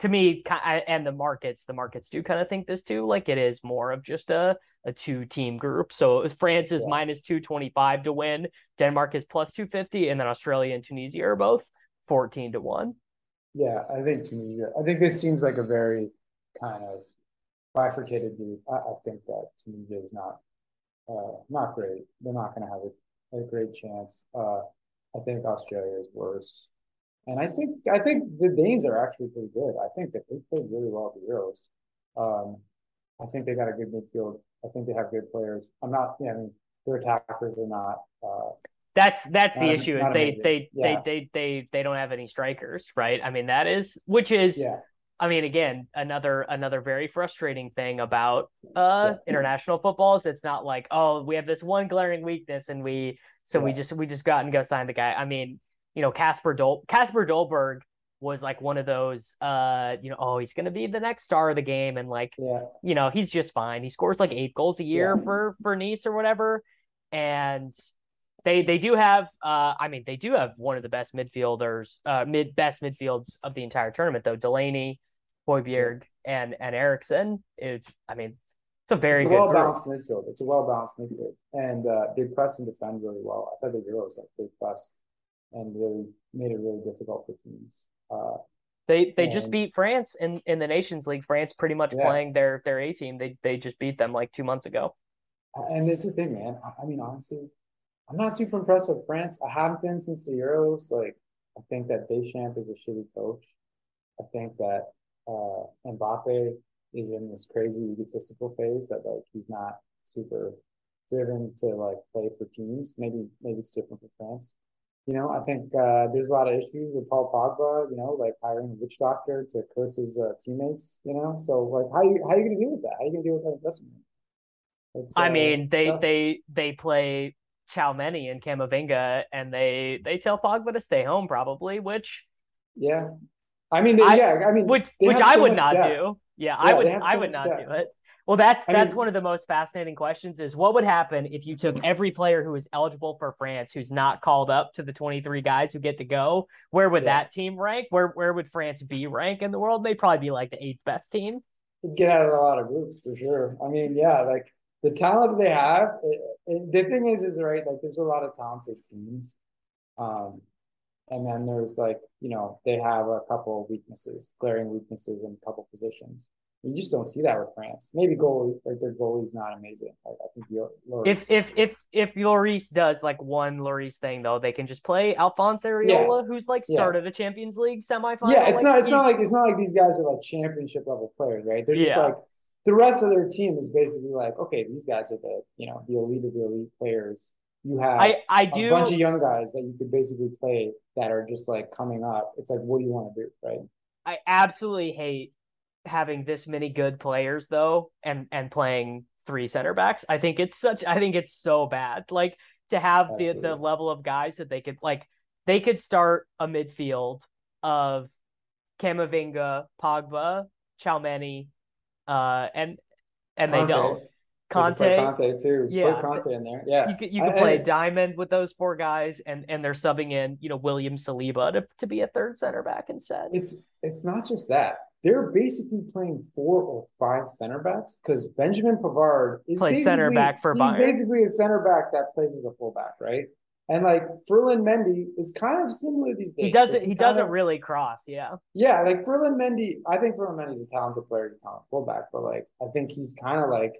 to me and the markets the markets do kind of think this too like it is more of just a a two team group so france is Yeah. minus 225 to win denmark is plus 250 and then australia and tunisia are both 14 to 1 Yeah, I think Tunisia. I think this seems like a very kind of bifurcated group. I, I think that Tunisia is not uh, not great. They're not going to have a, a great chance. Uh, I think Australia is worse, and I think I think the Danes are actually pretty good. I think that they played really well at the Euros. Um, I think they got a good midfield. I think they have good players. I'm not. Yeah, I mean, their attackers are not. Uh, that's that's the am- issue is they they, Yeah. they they they they don't have any strikers right i mean that is which is yeah, I mean, again, another another very frustrating thing about uh Yeah. international football is it's not like, oh, we have this one glaring weakness and we so we just we just got and go sign the guy. I mean, you know, Casper Dol Kasper Dolberg was like one of those uh, you know, oh, he's gonna be the next star of the game and like, yeah, you know, he's just fine. He scores like eight goals a year Yeah. for for Nice or whatever. And they they do have uh I mean they do have one of the best midfielders uh mid best midfields of the entire tournament though Delaney, Højbjerg and and Eriksen. It's I mean it's a very it's a good well balanced midfield. It's a well balanced midfield, and uh, they press and defend really well. I thought the Euros like they pressed and really made it really difficult for teams. Uh, They they just beat France in in the Nations League. France pretty much Yeah. playing their their A team. They they just beat them like two months ago. and it's the thing, man. I, I mean, honestly, I'm not super impressed with France. I haven't been since the Euros. Like, I think that Deschamps is a shitty coach. I think that uh, Mbappe is in this crazy egotistical phase that like he's not super driven to like play for teams. Maybe maybe it's different for France. You know, I think uh, there's a lot of issues with Paul Pogba. You know, like hiring a witch doctor to curse his uh, teammates. You know, so like how you how are you gonna deal with that? How are you gonna deal with that investment? It's, I uh, mean they tough. they they play Tchouameni and Camavinga and they they tell Pogba to stay home probably, which Yeah. I mean, they, I- yeah, I mean, which which have I would not depth. do. Yeah, I would I would not depth. do it. Well, that's I that's mean- one of the most fascinating questions is what would happen if you took every player who is eligible for France who's not called up to the 23 guys who get to go? Where would Yeah. that team rank? Where where would France be rank in the world? They'd probably be like the eighth best team. get out of a lot of groups for sure. I mean, yeah, like the talent they have. It, it- the thing is, is right. Like, there's a lot of talented teams, um, and then there's like you know they have a couple weaknesses, glaring weaknesses in a couple positions. You just don't see that with France. Maybe goalie, like their goalie's not amazing. Like I think Lloris If if if if Lloris does like one Lloris thing though, they can just play Alphonse Areola, who's like Yeah. started a Champions League semifinal. Yeah, it's not. It's not like it's not like these guys are like championship level players, right? They're just Yeah. like the rest of their team is basically like, okay, these guys are the you know the elite of the elite players. You have I do a bunch of young guys that you could basically play that are just like coming up. It's like, what do you want to do, right? I absolutely hate having this many good players though and and playing three center backs. I think it's such I think it's so bad. Like to have the the level of guys that they could like they could start a midfield of Camavinga, Pogba, Tchouameni, uh and and they don't. You could play Kanté, Kanté too. Yeah. Put Kanté in there. Yeah. you could you I- could play I- Diamond with those four guys and and they're subbing in, you know, William Saliba to, to be a third center back instead. It's it's not just that. They're basically playing four or five center backs because Benjamin Pavard is Plays center back for he's Bayern. basically a center back that plays as a fullback, right? And like Ferland Mendy is kind of similar these days. He doesn't he doesn't of- really cross, yeah. Yeah, like Ferland Mendy, I think Ferland Mendy's a talented player, he's a talented fullback, but like I think he's kind of like,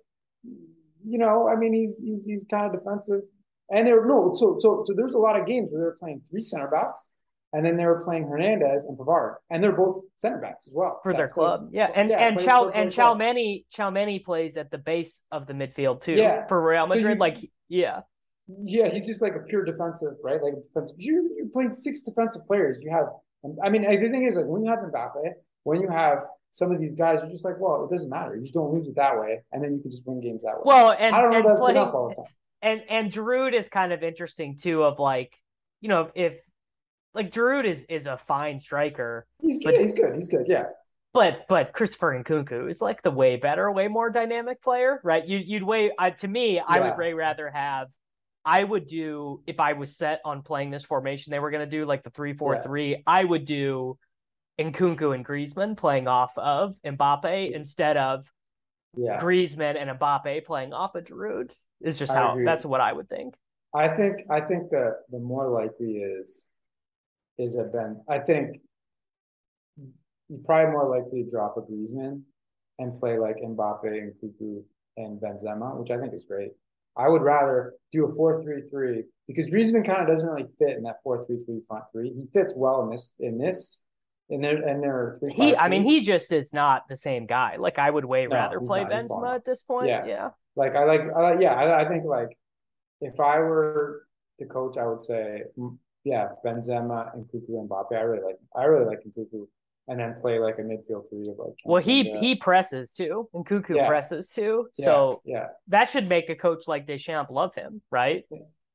you know, I mean, he's he's he's kind of defensive. And there no, so so so there's a lot of games where they're playing three center backs, and then they were playing Hernandez and Pavard, and they're both center backs as well for their club. Yeah, and yeah, and Chow and. Tchouameni Tchouameni plays at the base of the midfield too Yeah. for Real So Madrid. you- like yeah, Yeah, he's just like a pure defensive, right? Like defensive. You're, you're playing six defensive players. You have, I mean, the thing is, like when you have Mbappe, when you have some of these guys, you're just like, well, it doesn't matter. You just don't lose it that way, and then you can just win games that way. well, and I don't know and if that's playing, enough all the time. and and Giroud is kind of interesting too. Of like, you know, if like Giroud is is a fine striker, He's but- good. he's good. He's good. Yeah. but but Christopher Nkunku is like the way better, way more dynamic player, right? You you'd way I to me, I would way rather have. I would do if I was set on playing this formation. They were going to do like the three four Yeah. three. I would do Nkunku and Griezmann playing off of Mbappe instead of Yeah. Griezmann and Mbappe playing off of Giroud. Is just I how agree. that's what I would think. I think I think the the more likely is is a Ben. I think you're probably more likely to drop a Griezmann and play like Mbappe and Kuku and Benzema, which I think is great. I would rather do a four-three-three because Griezmann kind of doesn't really fit in that four-three-three front three. He fits well in this in this in their in their three. He, I mean, he just is not the same guy. Like I would way No, rather play not. Benzema at this point. Yeah. yeah. Like I like, I like yeah, I, I think like if I were the coach, I would say, yeah, Benzema and Kuku and Mbappe. I really like, I really like Kuku, and then play like a midfield three of like. Well, he he presses too, and Cuckoo Yeah. presses too. Yeah, So yeah, that should make a coach like Deschamps love him, right?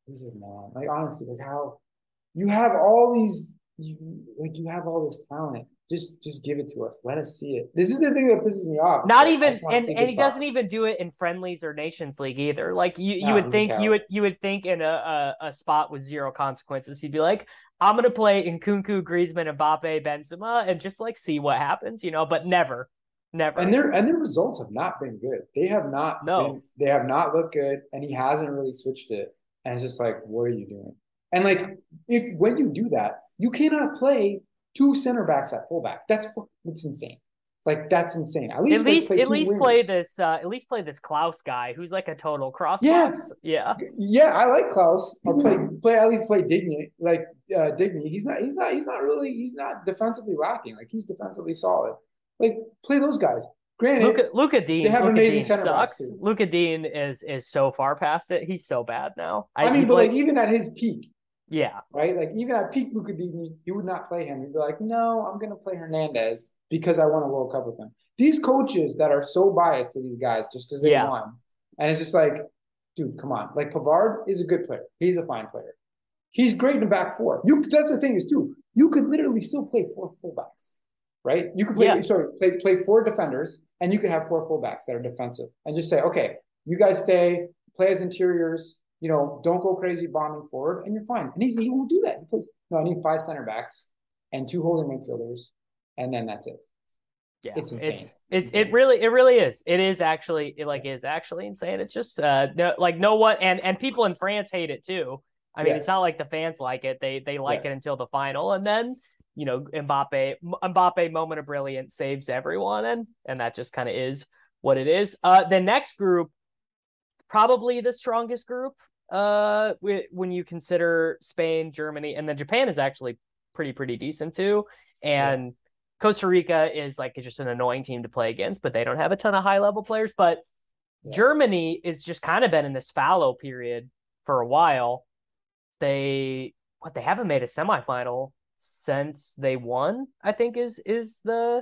he's a man. Like honestly, like how you have all these, you like you have all this talent. Just just give it to us. Let us see it. This is the thing that pisses me off. Not I even, and, and he doesn't even do it in friendlies or Nations League either. Like you, you would think you would you would think in a, a a spot with zero consequences, he'd be like, I'm gonna play in Nkunku, Griezmann, Mbappe, Benzema, and just like see what happens, you know. But never, never. And their and their results have not been good. They have not No. been, they have not looked good, and he hasn't really switched it. And it's just like, what are you doing? And like, if when you do that, you cannot play two center backs at fullback. That's that's insane. Like that's insane. At least at least at least play this uh at least play this Clauss guy who's like a total cross. Yeah. yeah. Yeah, I like Clauss. I'll play play at least play Digne like uh Digne. He's not he's not he's not really he's not defensively lacking. Like he's defensively solid. Like play those guys. Granted, Luca Luca Dean. They have Luca amazing Dean center backs, sucks. Luca Dean is is so far past it. He's so bad now. I, he mean, but like even at his peak, yeah, right? Like even at peak Luca Digne, you would not play him. You'd be like, no, I'm gonna play Hernandez because I won a World Cup with him. These coaches that are so biased to these guys just because they Yeah. won, and it's just like, dude, come on. Like Pavard is a good player. He's a fine player. He's great in the back four. You that's the thing is too. You could literally still play four fullbacks, right? You could play Yeah. sorry, play play four defenders and you could have four fullbacks that are defensive, and just say, okay, you guys stay, play as interiors. You know, don't go crazy bombing forward, and you're fine. And he's, he won't do that. He plays, no, I need five center backs and two holding midfielders, and then that's it. Yeah, It's insane. It's, it's it really it really is. It is actually it like is actually insane. It's just uh no, like no one and and people in France hate it too. I mean, Yeah. it's not like the fans like it. They they like Yeah. it until the final, and then you know Mbappe Mbappe moment of brilliance saves everyone, and and that just kind of is what it is. Uh, the next group, probably the strongest group. Uh, when you consider Spain, Germany, and then Japan is actually pretty pretty decent too, and. Costa Rica is like just an annoying team to play against, but they don't have a ton of high level players. But Yeah. Germany is just kind of been in this fallow period for a while. They what they haven't made a semifinal since they won, I think is is the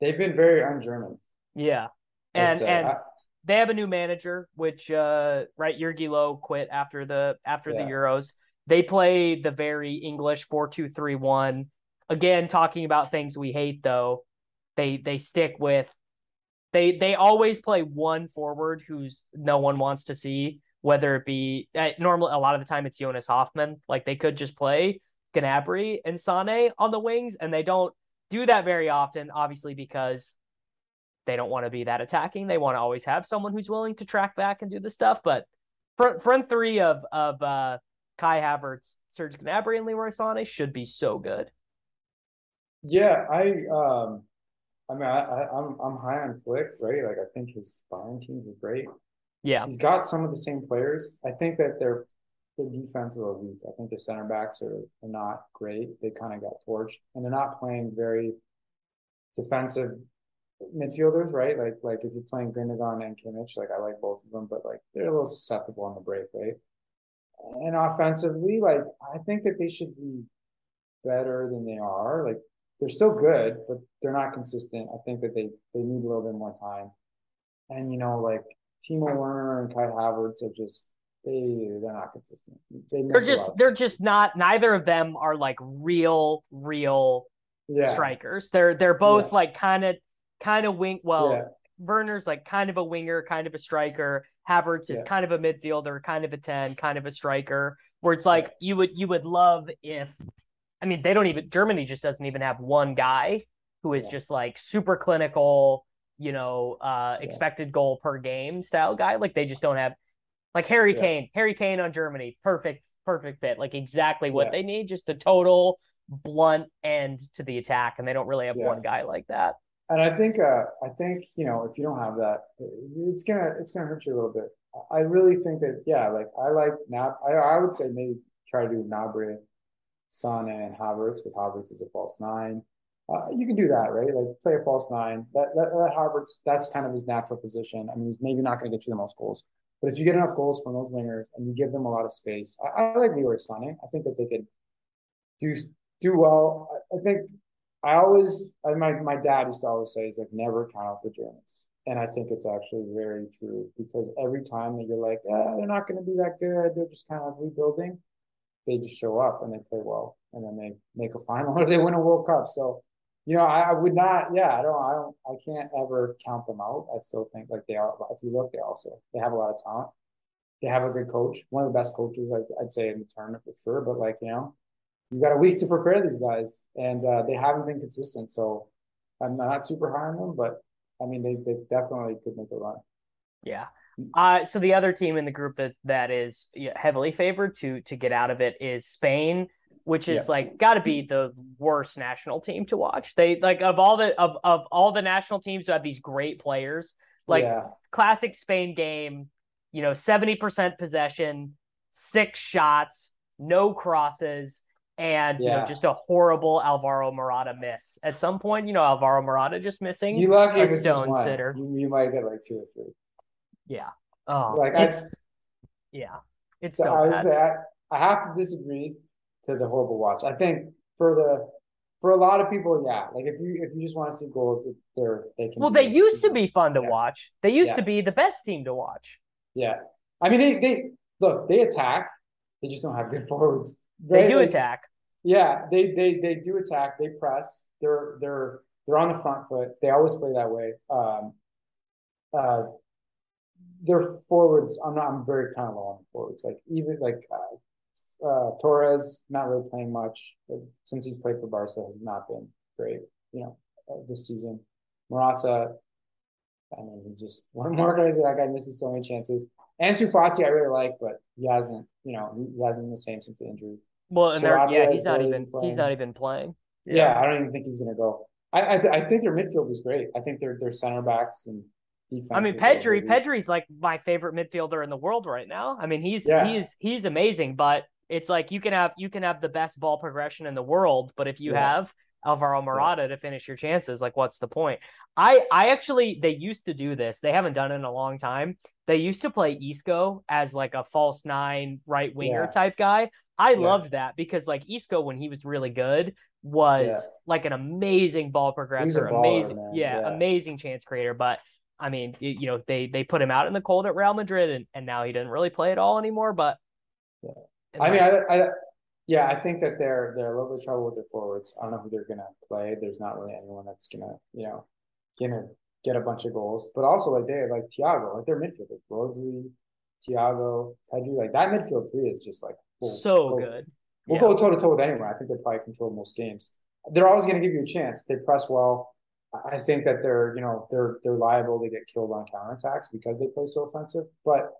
They've been very un-German. yeah. And and I- they have a new manager, which uh right, Jogi Löw quit after the after the Euros. They play the very English four two three one. Again, talking about things we hate though. They they stick with they they always play one forward who's no one wants to see, whether it be uh, normally a lot of the time it's Jonas Hofmann. Like they could just play Gnabry and Sane on the wings, and they don't do that very often, obviously because they don't want to be that attacking. They want to always have someone who's willing to track back and do the stuff. But front front three of of uh, Kai Havertz, Serge Gnabry, and Leroy Sane should be so good. Yeah, I um I mean I, I I'm I'm high on Flick, right? Like I think his Bayern teams are great. Yeah, He's got some of the same players. I think that their their defense is a weak. I think their center backs are, are not great. They kind of got torched, and they're not playing very defensive midfielders, right? Like like if you're playing Gundogan and Kimmich, like I like both of them, but like they're a little susceptible on the break, right? And offensively, like I think that they should be better than they are. Like they're still good, but they're not consistent. I think that they they need a little bit more time. And you know, like Timo Werner and Kai Havertz are just they they're not consistent. They they're just they're just not. Neither of them are like real real yeah strikers. They're they're both Yeah. like kind of kind of wing. Well, yeah Werner's like kind of a winger, kind of a striker. Havertz is Yeah. kind of a midfielder, kind of a 10, kind of a striker. Where it's like you would you would love if I mean they don't even Germany just doesn't even have one guy who is Yeah. just like super clinical, you know, uh expected goal per game style guy. Like they just don't have like Harry Yeah. Kane. Harry Kane on Germany, perfect, perfect fit. Like exactly what Yeah. they need, just a total blunt end to the attack. And they don't really have Yeah. one guy like that. And I think uh I think you know if you don't have that, it's gonna it's gonna hurt you a little bit. I really think that yeah, like I like Nab. I I would say maybe try to do Gnabry, Sane, and Havertz with Havertz as a false nine. Uh, you can do that, right? Like play a false nine. That that, that Havertz that's kind of his natural position. I mean, he's maybe not going to get you the most goals, but if you get enough goals from those wingers and you give them a lot of space, I, I like Leroy Sané. I think that they could do do well. I, I think I always, I, my my dad used to always say, he's like, never count out the Germans, and I think it's actually very true because every time that you're like, ah, they're not going to be that good, they're just kind of rebuilding, they just show up and they play well, and then they make a final or they win a World Cup. So, you know, I, I would not, yeah, I don't, I don't, I can't ever count them out. I still think like they are. If you look, they also they have a lot of talent. They have a good coach, one of the best coaches, I'd, I'd say in the tournament for sure. But like you know, you got a week to prepare these guys, and uh, they haven't been consistent. So I'm not super high on them, but I mean, they, they definitely could make a run. Yeah. Uh, so the other team in the group that that is heavily favored to to get out of it is Spain, which is Yeah. like got to be the worst national team to watch. They like of all the of of all the national teams who have these great players, like yeah, classic Spain game, you know, 70% possession, six shots, no crosses, and you know, just a horrible Alvaro Morata miss. At some point, you know, Alvaro Morata just missing. you lucky a stone one. sitter. You, you might get like two or three. Yeah. Oh, Like I, it's yeah. It's so so I bad. say I, I have to disagree to the horrible watch. I think for the for a lot of people, yeah, like if you if you just want to see goals, they're they can. Well, they used to be fun to Yeah. watch. They used Yeah. to be the best team to watch. Yeah, I mean they they look they attack, they just don't have good forwards. They right? do attack. Yeah, they they they do attack. They press. They're they're they're on the front foot. They always play that way. Um, uh, their forwards, I'm not. I'm very kind of low on forwards. Like even like uh, uh, Torres, not really playing much since he's played for Barca. Has not been great. You know, uh, this season. Morata, I mean, he just one more guys that guy misses so many chances. Ansu Fati, I really like, but he hasn't. You know, he hasn't been the same since the injury. Well, and so yeah, he's not even playing. he's not even playing. Yeah. yeah. I don't even think he's gonna go. I I, th- I think their midfield is great. I think their their center backs and defense. I mean, Pedri Pedri's like my favorite midfielder in the world right now. I mean, he's yeah. he's he's amazing, but it's like you can have you can have the best ball progression in the world, but if you yeah. have Alvaro Morata yeah. to finish your chances, like what's the point? I I actually they used to do this. They haven't done it in a long time. They used to play Isco as like a false nine right winger type guy. I loved that because like Isco when he was really good was yeah. like an amazing ball progressor, baller, amazing, yeah, yeah, amazing chance creator. But I mean, you know, they they put him out in the cold at Real Madrid, and, and now he doesn't really play at all anymore. But yeah. I mean, I, I, yeah, I think that they're they're a little bit of trouble with their forwards. I don't know who they're gonna play. There's not really anyone that's gonna you know gonna get a bunch of goals. But also like they like Thiago, like their midfielders, Rodri, Thiago, Pedri, like that midfield three is just like so good. We'll yeah. go toe to toe with anyone. I think they probably control most games. They're always going to give you a chance. They press well. I think that they're, you know, they're they're liable to get killed on counterattacks because they play so offensive. But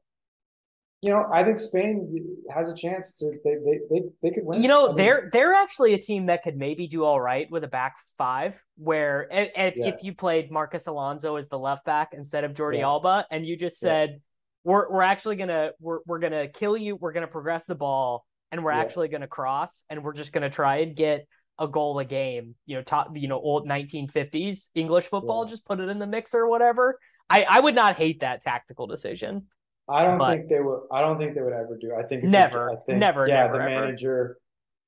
you know, I think Spain has a chance to they they they, they could win. You know, I mean, they're they're actually a team that could maybe do all right with a back five, where if, yeah. if you played Marcos Alonso as the left back instead of Jordi yeah. Alba, and you just said. Yeah. We're, we're actually gonna we're, we're gonna kill you. We're gonna progress the ball and we're actually going to cross and we're just going to try and get a goal a game, you know, top, you know, old 1950s English football, just put it in the mix or whatever. I, I would not hate that tactical decision. I don't think they would. I don't think they would ever do. I think never, I think, never. Yeah, never, the ever. manager.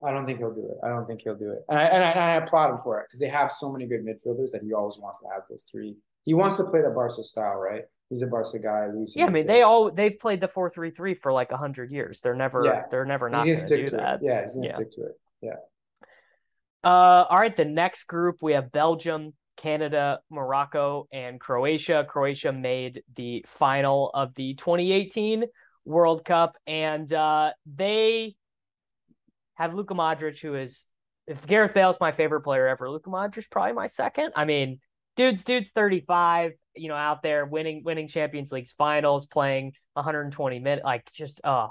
I don't think he'll do it. I don't think he'll do it. And I and I, and I applaud him for it because they have so many good midfielders that he always wants to have those three. He wants to play the Barca style, right? He's a Barca guy. yeah, I mean they all they've played the four three three for like hundred years. They're never yeah. they're never not going to do that. It. Yeah, he's gonna yeah. stick to it. Yeah. Uh, all right. The next group we have Belgium, Canada, Morocco, and Croatia. Croatia made the final of the 2018 World Cup, and uh, they have Luka Modric, who is if Gareth Bale's my favorite player ever, Luka Modric is probably my second. I mean, dude's dude's 35 you know out there winning winning champions leagues finals playing 120 minutes like just uh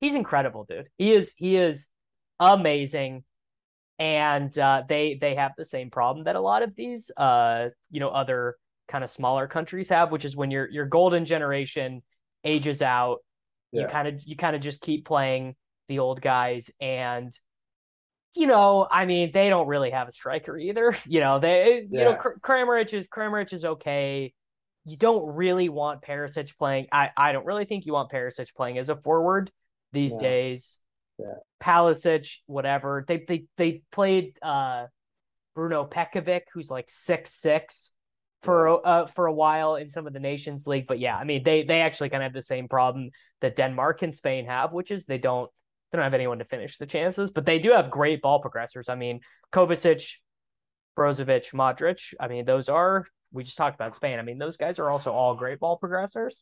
he's incredible dude he is he is amazing and uh they they have the same problem that a lot of these uh you know other kind of smaller countries have which is when your your golden generation ages out yeah. you kind of you kind of just keep playing the old guys and you know, I mean, they don't really have a striker either. You know, they, yeah. you know, Kramaric is Kramaric is okay. You don't really want Perisic playing. I, I don't really think you want Perisic playing as a forward these yeah. days. Yeah. Pulisic, whatever. They they they played uh Bruno Petkovic, who's like six six for uh for a while in some of the Nations League. But yeah, I mean they they actually kind of have the same problem that Denmark and Spain have, which is they don't they don't have anyone to finish the chances, but they do have great ball progressors. I mean, Kovacic, Brozovic, Modric. I mean, those are we just talked about Spain. I mean, those guys are also all great ball progressors.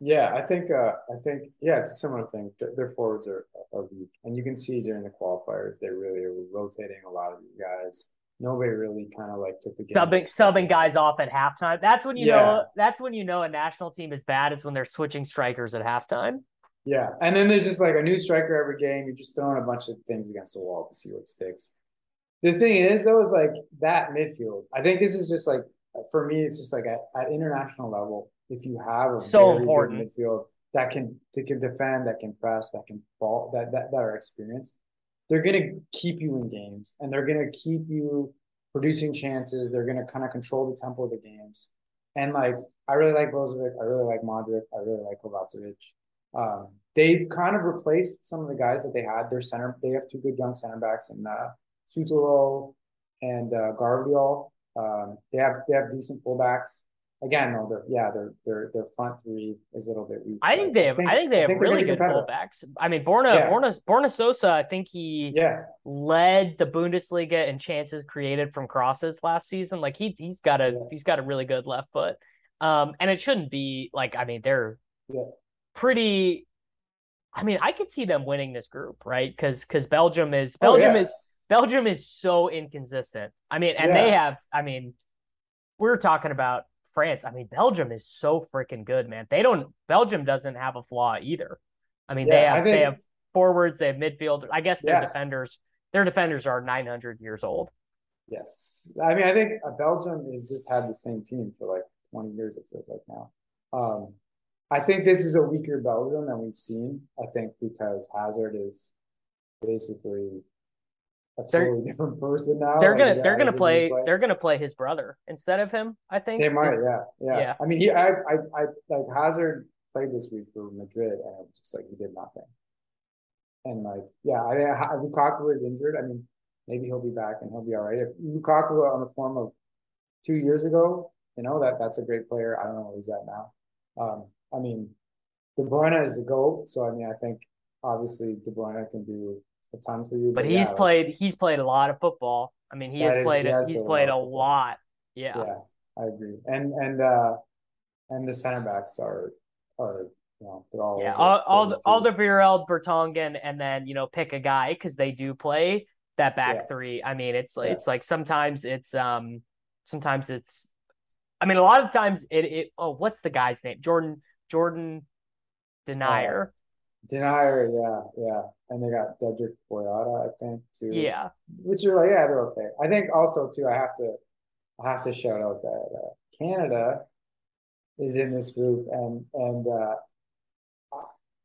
Yeah, I think uh, I think yeah, it's a similar thing. Their, forwards are, are weak, and you can see during the qualifiers they really are rotating a lot of these guys. Nobody really kind of like took the subbing subbing guys off at halftime. That's when you yeah. know that's when you know a national team is bad. Is when they're switching strikers at halftime. Yeah, and then there's just like a new striker every game. You're just throwing a bunch of things against the wall to see what sticks. The thing is, though, is like that midfield. I think this is just like for me, it's just like at, at international level. If you have a so very important midfield that can that can defend, that can press, that can ball, that that, that are experienced, they're gonna keep you in games, and they're gonna keep you producing chances. They're gonna kind of control the tempo of the games. And like, I really like Brozovic. I really like Modric. I really like Kovacevic. Um, they kind of replaced some of the guys that they had. Their center, they have two good young center backs in uh, Sutalo and uh, Gvardiol. Um, they have they have decent fullbacks. Again, though, their yeah, their their their front three is a little bit weak. I think they have. I think, I think they have think really good fullbacks. I mean, Borna yeah. Borna Borna Sosa. I think he yeah led the Bundesliga in chances created from crosses last season. Like he he's got a yeah. he's got a really good left foot. Um, and it shouldn't be like I mean they're yeah. pretty. I mean, I could see them winning this group, right? Because because Belgium is oh, Belgium oh, is Belgium is so inconsistent. I mean, and they have. I mean, we're talking about France. I mean, Belgium is so freaking good, man. They don't. Belgium doesn't have a flaw either. I mean, yeah, they have think, they have forwards, they have midfield. I guess their yeah. defenders, their defenders are 900 years old. Yes, I mean, I think uh, Belgium has just had the same team for like 20 years. It feels like now. Um, I think this is a weaker Belgium than we've seen. I think because Hazard is basically a totally they're, different person now. They're gonna like, they're gonna play, play, they're gonna play his brother instead of him. I think they might. Yeah, yeah. yeah. I mean, he I, I I like Hazard played this week for Madrid, and it was just like he did nothing. And like, yeah, I mean, Lukaku is injured. I mean, maybe he'll be back and he'll be all right. If Lukaku on the form of two years ago, you know that that's a great player. I don't know where he's at now. Um, I mean, De Bruyne is the goat, so I mean, I think obviously De Bruyne can do a ton for you. But, but he's yeah, played like, he's played a lot of football. I mean, he has is, played he has he's played a lot. lot. Yeah. Yeah, I agree. And and uh and the center backs are are you know they're all yeah all all the, all the Virel Vertonghen and then you know pick a guy because they do play that back yeah. three. I mean, it's yeah. it's like sometimes it's um sometimes it's I mean a lot of times it it oh what's the guy's name Jordan Jordan Denayer. Denayer, yeah, yeah, and they got Dedryck Boyata, I think, too. Yeah, which are like, yeah, they're okay. I think also too, I have to, I have to shout out that uh, Canada is in this group, and and uh,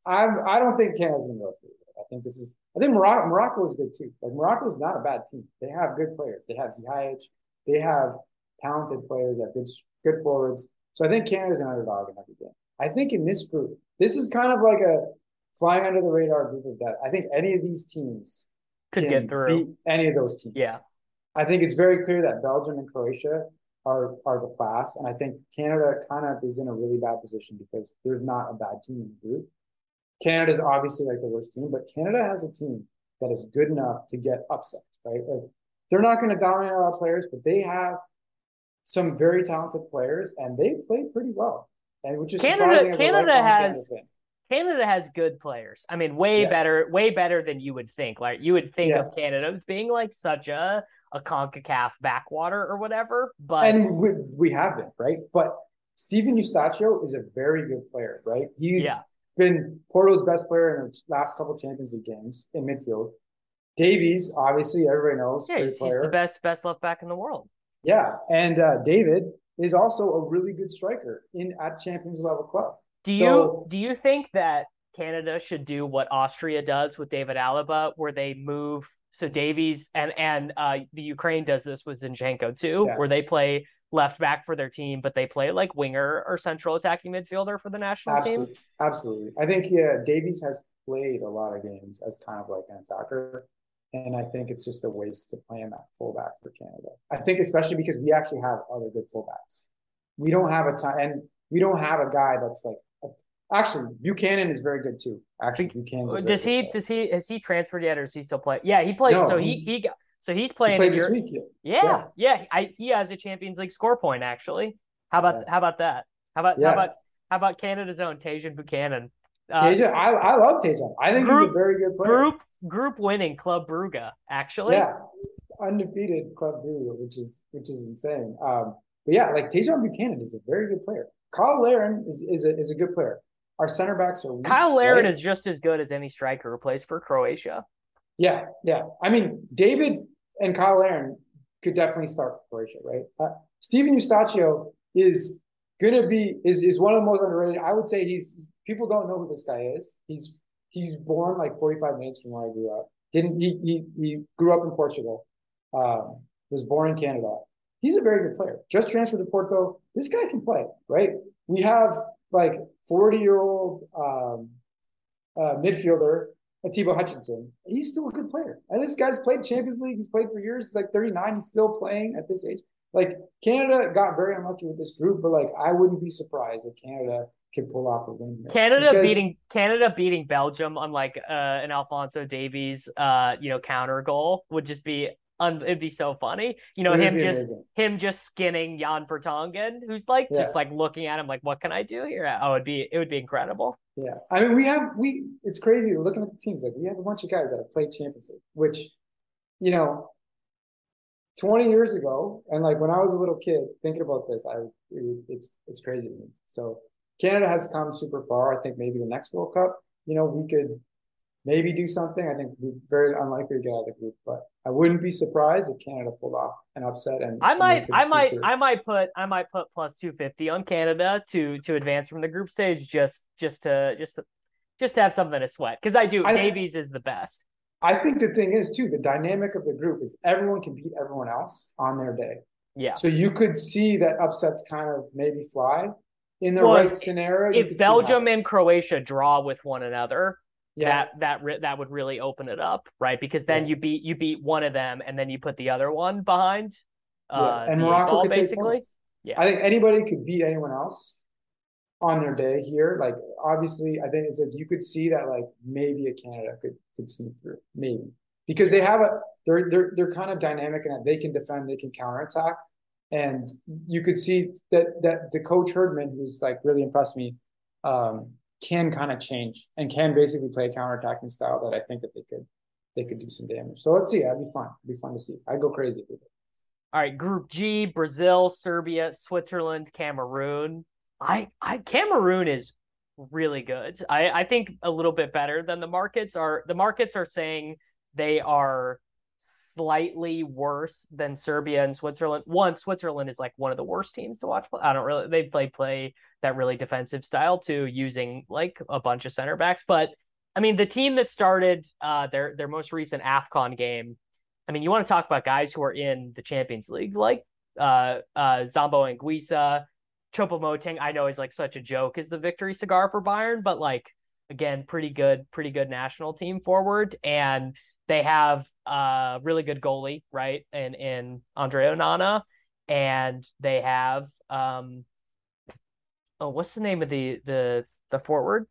I'm I don't think Canada's gonna go through. I think this is. I think Morocco, Morocco is good too. Like Morocco is not a bad team. They have good players. They have Ziyech. They have talented players. They have good good forwards. So I think Canada's an underdog in every game. I think in this group, this is kind of like a flying under the radar group of that. I think any of these teams could get through any of those teams. Yeah. I think it's very clear that Belgium and Croatia are are the class, and I think Canada kind of is in a really bad position because there's not a bad team in the group. Canada's obviously like the worst team, but Canada has a team that is good enough to get upset, right? Like they're not going to dominate a lot of players, but they have some very talented players, and they play pretty well. And which is Canada. Canada has Canada has good players. I mean, way yeah. better, way better than you would think. Like you would think yeah. of Canada as being like such a a Concacaf backwater or whatever. But and we, we have been right. But Stephen Eustáquio is a very good player, right? He's yeah. been Porto's best player in the last couple Champions League games in midfield. Davies, obviously, everybody knows. Yeah, he's, he's the best best left back in the world. Yeah, and uh, David is also a really good striker in at Champions level club. Do so, you do you think that Canada should do what Austria does with David Alaba, where they move so Davies and and uh, the Ukraine does this with Zinchenko too, yeah. where they play left back for their team, but they play like winger or central attacking midfielder for the national Absolutely. team. Absolutely, I think yeah, Davies has played a lot of games as kind of like an attacker, and I think it's just a waste to play him at fullback for Canada. I think especially because we actually have other good fullbacks. We don't have a time, and we don't have a guy that's like Actually, Buchanan is very good too. Actually, Buchanan. Does he? Player. Does he? Has he transferred yet, or is he still playing? Yeah, he plays. No, so he, he got. So he's playing he this week. Yeah, yeah. yeah. I, he has a Champions League score point actually. How about yeah. how about that? How about yeah. how about how about Canada's own Tajon Buchanan? Uh, Tajon, I, I love Tajon. I think group, he's a very good player. Group group winning Club Brugge actually. Yeah, undefeated Club Brugge, which is which is insane. Um, but yeah, like Tajon Buchanan is a very good player. Cyle Larin is is a, is a good player. Our center backs are weak, Cyle Larin right? is just as good as any striker who plays for Croatia. Yeah, yeah. I mean, David and Cyle Larin could definitely start for Croatia, right? Uh, Stephen Eustáquio is gonna be is is one of the most underrated. I would say he's people don't know who this guy is. He's he's born like 45 minutes from where I grew up. Didn't he he, he grew up in Portugal. Um, was born in Canada. He's a very good player. Just transferred to Porto. This guy can play, right? We have like 40 year old um, uh, midfielder, Atiba Hutchinson. He's still a good player. And this guy's played Champions League. He's played for years. He's like 39. He's still playing at this age. like Canada got very unlucky with this group, but like I wouldn't be surprised if Canada could pull off a win. Canada because... beating Canada beating Belgium on like uh, an Alfonso Davies uh you know counter goal would just be un- it'd be so funny. You know him just amazing. him just skinning Jan Vertonghen, who's like yeah. just like looking at him like what can I do here? Uh, oh, it'd be it would be incredible. Yeah, I mean we have we it's crazy looking at the teams like we have a bunch of guys that have played Champions League, which you know 20 years ago and like when i was a little kid thinking about this i it, it's it's crazy to me so canada has come super far i think maybe the next world cup you know we could maybe do something i think we're very unlikely to get out of the group but i wouldn't be surprised if canada pulled off an upset and i might i might through. i might put i might put plus 250 on canada to to advance from the group stage just just to just to, just to have something to sweat because i do I, davies is the best I think the thing is too, the dynamic of the group is everyone can beat everyone else on their day. Yeah. So you could see that upsets kind of maybe fly in the well, right if, scenario. If Belgium and Croatia draw with one another, yeah. that that that would really open it up, right? Because then yeah. you beat you beat one of them, and then you put the other one behind. Yeah. Uh, and Morocco could basically. Yeah. I think anybody could beat anyone else on their day here. Like obviously, I think it's like you could see that like maybe a Canada could could sneak through, maybe because they have a they're they're they're kind of dynamic in that they can defend, they can counterattack, and you could see that that the coach Herdman, who's like really impressed me, um, can kind of change and can basically play a counterattacking style that I think that they could they could do some damage. So let's see. That'd be fun. It'd be fun to see. I'd go crazy with it. All right, Group G: Brazil, Serbia, Switzerland, Cameroon. I I Cameroon is really good. I I think a little bit better than the markets are. The markets are saying they are slightly worse than Serbia and Switzerland. One, Switzerland is like one of the worst teams to watch. I don't really they play play that really defensive style too, using like a bunch of center backs. But I mean, the team that started uh, their their most recent Afcon game. I mean, you want to talk about guys who are in the Champions League, like uh, uh, Zambo Anguissa, Choupo-Moting, I know is like such a joke is the victory cigar for Bayern, but like again, pretty good, pretty good national team forward. And they have a really good goalie, right? And in Andre Onana. And they have um oh, what's the name of the the the forward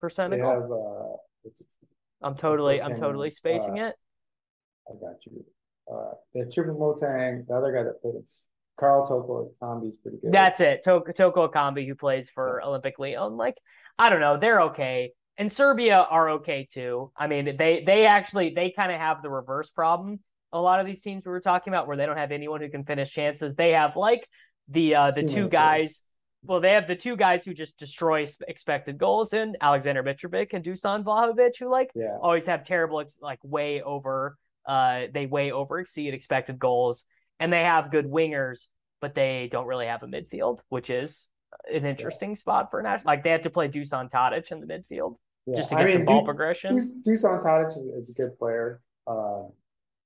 for Senegal? Have, uh, I'm totally I'm totally spacing uh, it. I got you. Uh, the Choupo-Moting, the other guy that played in Karl Toko is pretty good. That's it. Toko, Toko Ekambi, who plays for yeah. Olympic Lyon. Like, I don't know. They're okay. And Serbia are okay too. I mean, they they actually they kind of have the reverse problem. A lot of these teams we were talking about, where they don't have anyone who can finish chances, they have like the uh the two guys. Well, they have the two guys who just destroy expected goals in Alexander Mitrovic and Dusan Vlahovic, who like yeah. always have terrible like way over uh they way over exceed expected goals and they have good wingers, but they don't really have a midfield, which is an interesting yeah. spot for national. Like they have to play Dusan Tadic in the midfield yeah. just to get I mean, some ball du- progression. Du- Dusan Tadic is, is, a good player. Uh,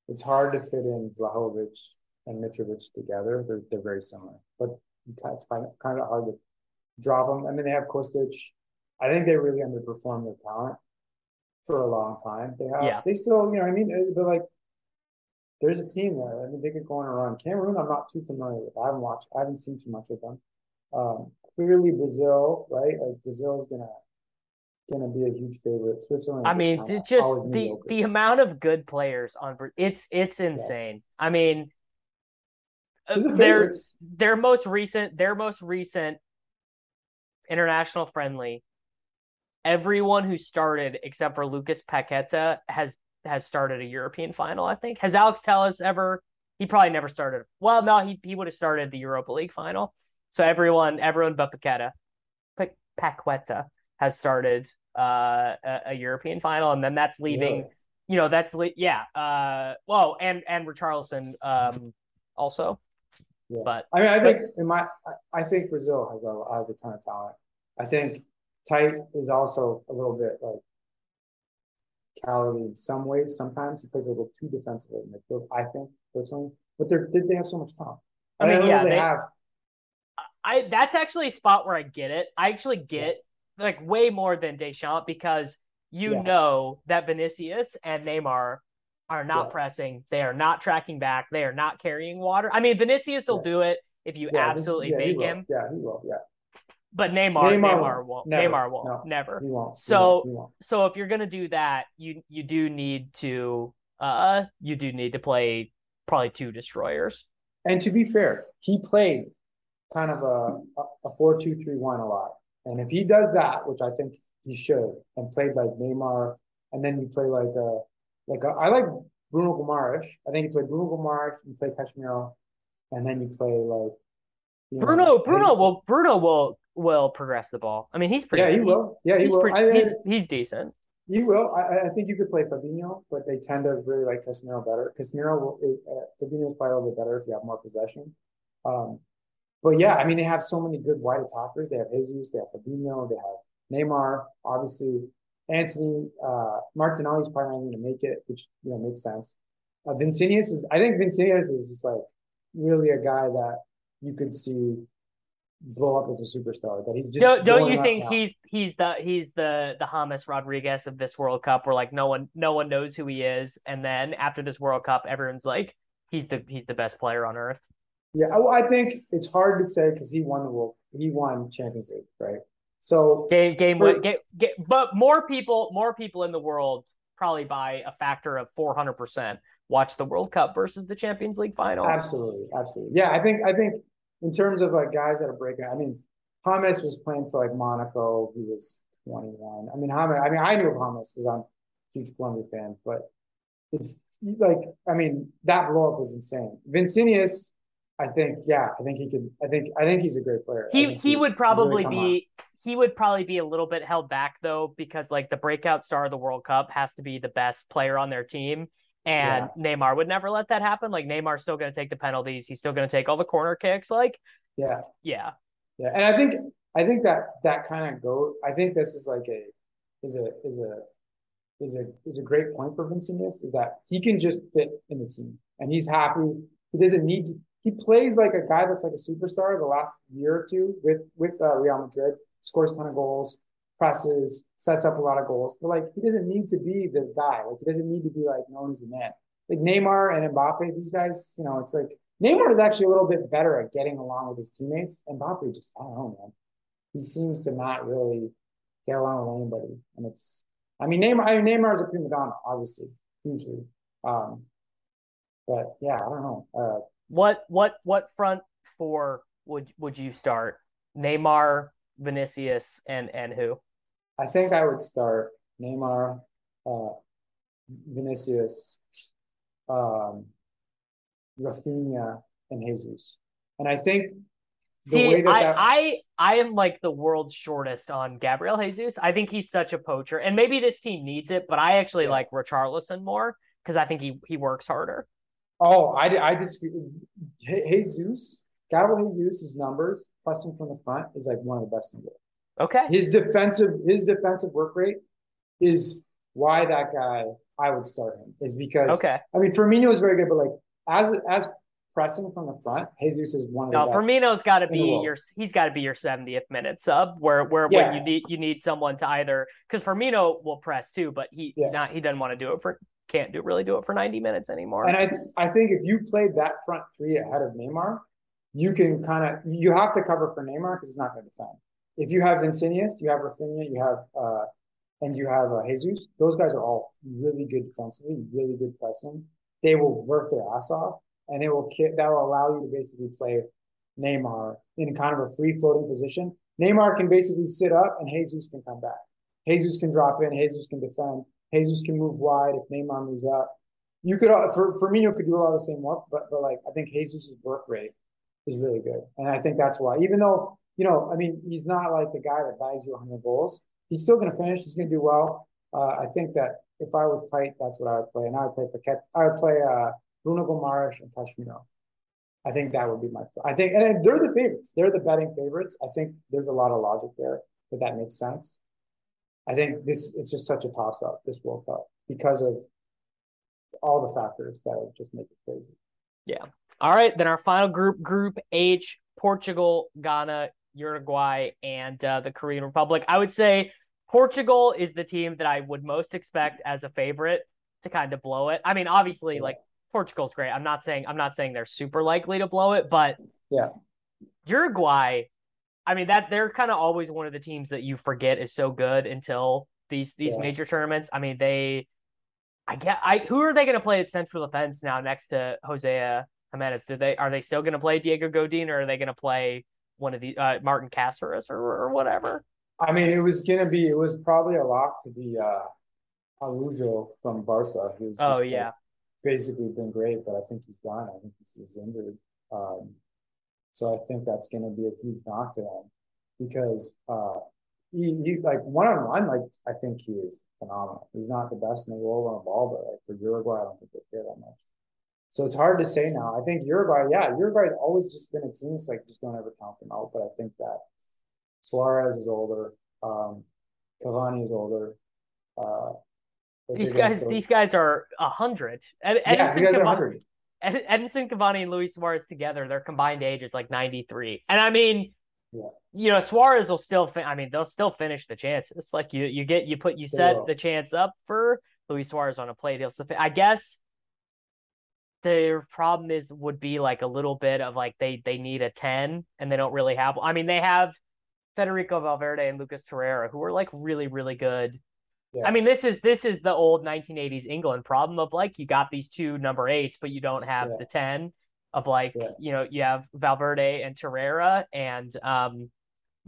it's hard to fit in Vlahovic and Mitrovic together. They're, they're very similar, but it's kind of, kind of hard to drop them. I mean, they have Kostic. I think they really underperformed their talent for a long time. They have, yeah. they still, you know, I mean, they're like there's a team there. I mean, they could go on a run. Cameroon, I'm not too familiar with. I haven't watched. I haven't seen too much of them. Um, clearly, Brazil, right? Like Brazil's gonna gonna be a huge favorite. Switzerland. I mean, just the the amount of good players on it's it's insane. Yeah. I mean, uh, the their their most recent their most recent international friendly. Everyone who started except for Lucas Paqueta has has started a European final. I think has Alex Telles ever? He probably never started. Well, no, he he would have started the Europa League final. So everyone, everyone but Paqueta, Paqueta has started uh, a, a, European final, and then that's leaving. Yeah. You know, that's le- yeah. Uh, well, and and Richarlison um, also. Yeah. But I mean, I think in my, I think Brazil has a has a ton of talent. I think Tite is also a little bit like calorie in some ways sometimes because they look too defensive in midfield, I think, personally. But they're they have so much talent. I mean, I yeah, they, they, have. I that's actually a spot where I get it. I actually get yeah. like way more than Deschamps because you yeah. know that Vinicius and Neymar are not Yeah. pressing. They are not tracking back. They are not carrying water. I mean, Vinicius will do it if you this- absolutely make him, Yeah, he will. Yeah, but Neymar, Neymar Neymar, won't. won't. Never. Neymar won't. No. Never. he won't. So- He won't. So if you're gonna do that, you you do need to uh you do need to play probably two destroyers. And to be fair, he played kind of a a- a four two three one a lot. And if he does that, which I think he should, and played like Neymar, and then you play like a like a, I like Bruno Guimaraes. I think you play Bruno Guimaraes, you play Casemiro, and then you play like you know, Bruno Bruno hey- will Bruno will will progress the ball. I mean, he's pretty. Yeah, he will. Yeah, he he's will. pretty- I, I- he's, he's decent. He will. I, I think you could play Fabinho, but they tend to really like Casemiro better. Casemiro will, uh, Fabinho's probably a little bit better if you have more possession. Um, but yeah, I mean, they have so many good wide attackers. They have Jesus, they have Fabinho, they have Neymar, obviously. Antony, uh, Martinelli's probably not going to make it, which, you know, makes sense. Uh, Vinicius is, I think Vinicius is just like really a guy that you could see blow up as a superstar. That he's just Don't, don't you think he's he's the he's the the James Rodriguez of this World Cup, where like no one no one knows who he is, and then after this World Cup, everyone's like he's the he's the best player on earth. Yeah, I, I think it's hard to say because he won the world, he won Champions League, right? So Game game For- win- game, game but more people more people in the world probably by a factor of four hundred percent watch the World Cup versus the Champions League final. absolutely, absolutely, yeah. I think I think in terms of like guys that are breaking, I mean, James was playing for like Monaco. He was 21. I mean, James. I mean, I knew James because I'm a huge Colombia fan, but it's like, I mean, that blow up was insane. Vinicius, I think, yeah, I think he could. I think I think he's a great player. He he would probably really come on. be he would probably be a little bit held back though because like the breakout star of the World Cup has to be the best player on their team and Neymar would never let that happen like Neymar's still going to take the penalties he's still going to take all the corner kicks like Yeah. yeah Yeah, and I think I think that that kind of go. I think this is like a is a is a is a is a great point for Vinicius is that he can just fit in the team and he's happy. He doesn't need to. He plays like a guy that's like a superstar the last year or two with with uh, Real Madrid. Scores a ton of goals, presses, sets up a lot of goals. But like he doesn't need to be the guy. Like he doesn't need to be like known as the man. Like Neymar and Mbappe, these guys, you know, it's like Neymar is actually a little bit better at getting along with his teammates. Mbappe just, I don't know, man. He seems to not really get along with anybody. And it's, I mean, Neymar, I mean, Neymar is a prima donna, obviously, hugely. Um, but yeah, I don't know. Uh, what what what front four would would you start Neymar Vinicius and and who I think I would start Neymar, uh, Vinicius, um, Rafinha, and Jesus. And I think the See, that I, that I I am like the world's shortest on Gabriel Jesus. I think he's such a poacher, and maybe this team needs it, but I actually Yeah. like Richarlison more because I think he he works harder. Oh, I, I disagree. Jesus, Gabriel Jesus' numbers, pressing from the front, is like one of the best in the world. Okay, His defensive, his defensive work rate is why that guy I would start him. Is because okay. I mean Firmino is very good, but like as as pressing from the front, Jesus is one of no, the No, best. Firmino's got to be your he's got to be your 70th minute sub where where Yeah. when you need you need someone to either because Firmino will press too, but he Yeah. not he doesn't want to do it for can't do really do it for 90 minutes anymore. And I I think if you played that front three ahead of Neymar, you can kind of you have to cover for Neymar because he's not going to defend. If you have Vinicius, you have Rafinha, you have uh, and you have uh, Jesus. Those guys are all really good defensively, really good pressing. They will work their ass off, and it will that will allow you to basically play Neymar in kind of a free floating position. Neymar can basically sit up, and Jesus can come back. Jesus can drop in. Jesus can defend. Jesus can move wide if Neymar moves out. You could uh, for Firmino could do a lot of the same work, but but like I think Jesus' work rate is really good, and I think that's why. Even though you know, I mean, he's not like the guy that bags you 100 goals. He's still going to finish. He's going to do well. Uh, I think that if I was Tite, that's what I would play, and I would play Paquetá. I would play uh, Bruno Gomes and Casemiro. I think that would be my. I think, and they're the favorites. They're the betting favorites. I think there's a lot of logic there, but that makes sense. I think this it's just such a toss up this World Cup because of all the factors that would just make it crazy. Yeah. All right, then our final group, Group H, Portugal, Ghana, Uruguay, and uh, the Korean Republic. I would say Portugal is the team that I would most expect as a favorite to kind of blow it. I mean, obviously, Yeah. like Portugal's great. I'm not saying I'm not saying they're super likely to blow it, but Yeah. Uruguay, I mean that they're kind of always one of the teams that you forget is so good until these these Yeah. major tournaments. I mean, they I get I who are they going to play at central defense now next to José Giménez? Did they are they still going to play Diego Godin or are they going to play one of the uh, Martin Caceres or or whatever? I mean, it was gonna be. It was probably a lock to be uh, Araujo from Barca, who's Oh just, like, yeah. basically been great, but I think he's gone. I think he's, he's injured. Um, so I think that's going to be a huge knock to him because uh, he, he like one on one, like I think he is phenomenal. He's not the best in the world on a ball, but like for Uruguay, I don't think they care that much. So it's hard to say now. I think Uruguay, yeah, Uruguay's always just been a team. It's like just don't ever count them out. But I think that Suarez is older, um, Cavani is older. Uh, These guys these guys are a hundred. Ed- yeah, these guys are 100. Ed- Edinson Cavani and Luis Suarez together, their combined age is like 93. And I mean, Yeah. you know, Suarez will still, fin- I mean, they'll still finish the chances. Like you, you get, you put, you set will. the chance up for Luis Suarez on a plate. He'll, fin- I guess their problem is, would be like a little bit of like they, they need a 10 and they don't really have, I mean, they have Federico Valverde and Lucas Torreira who are like really, really good. Yeah. I mean, this is this is the old 1980s England problem of like you got these two number eights, but you don't have Yeah. the 10 of like Yeah. you know you have Valverde and Torreira and um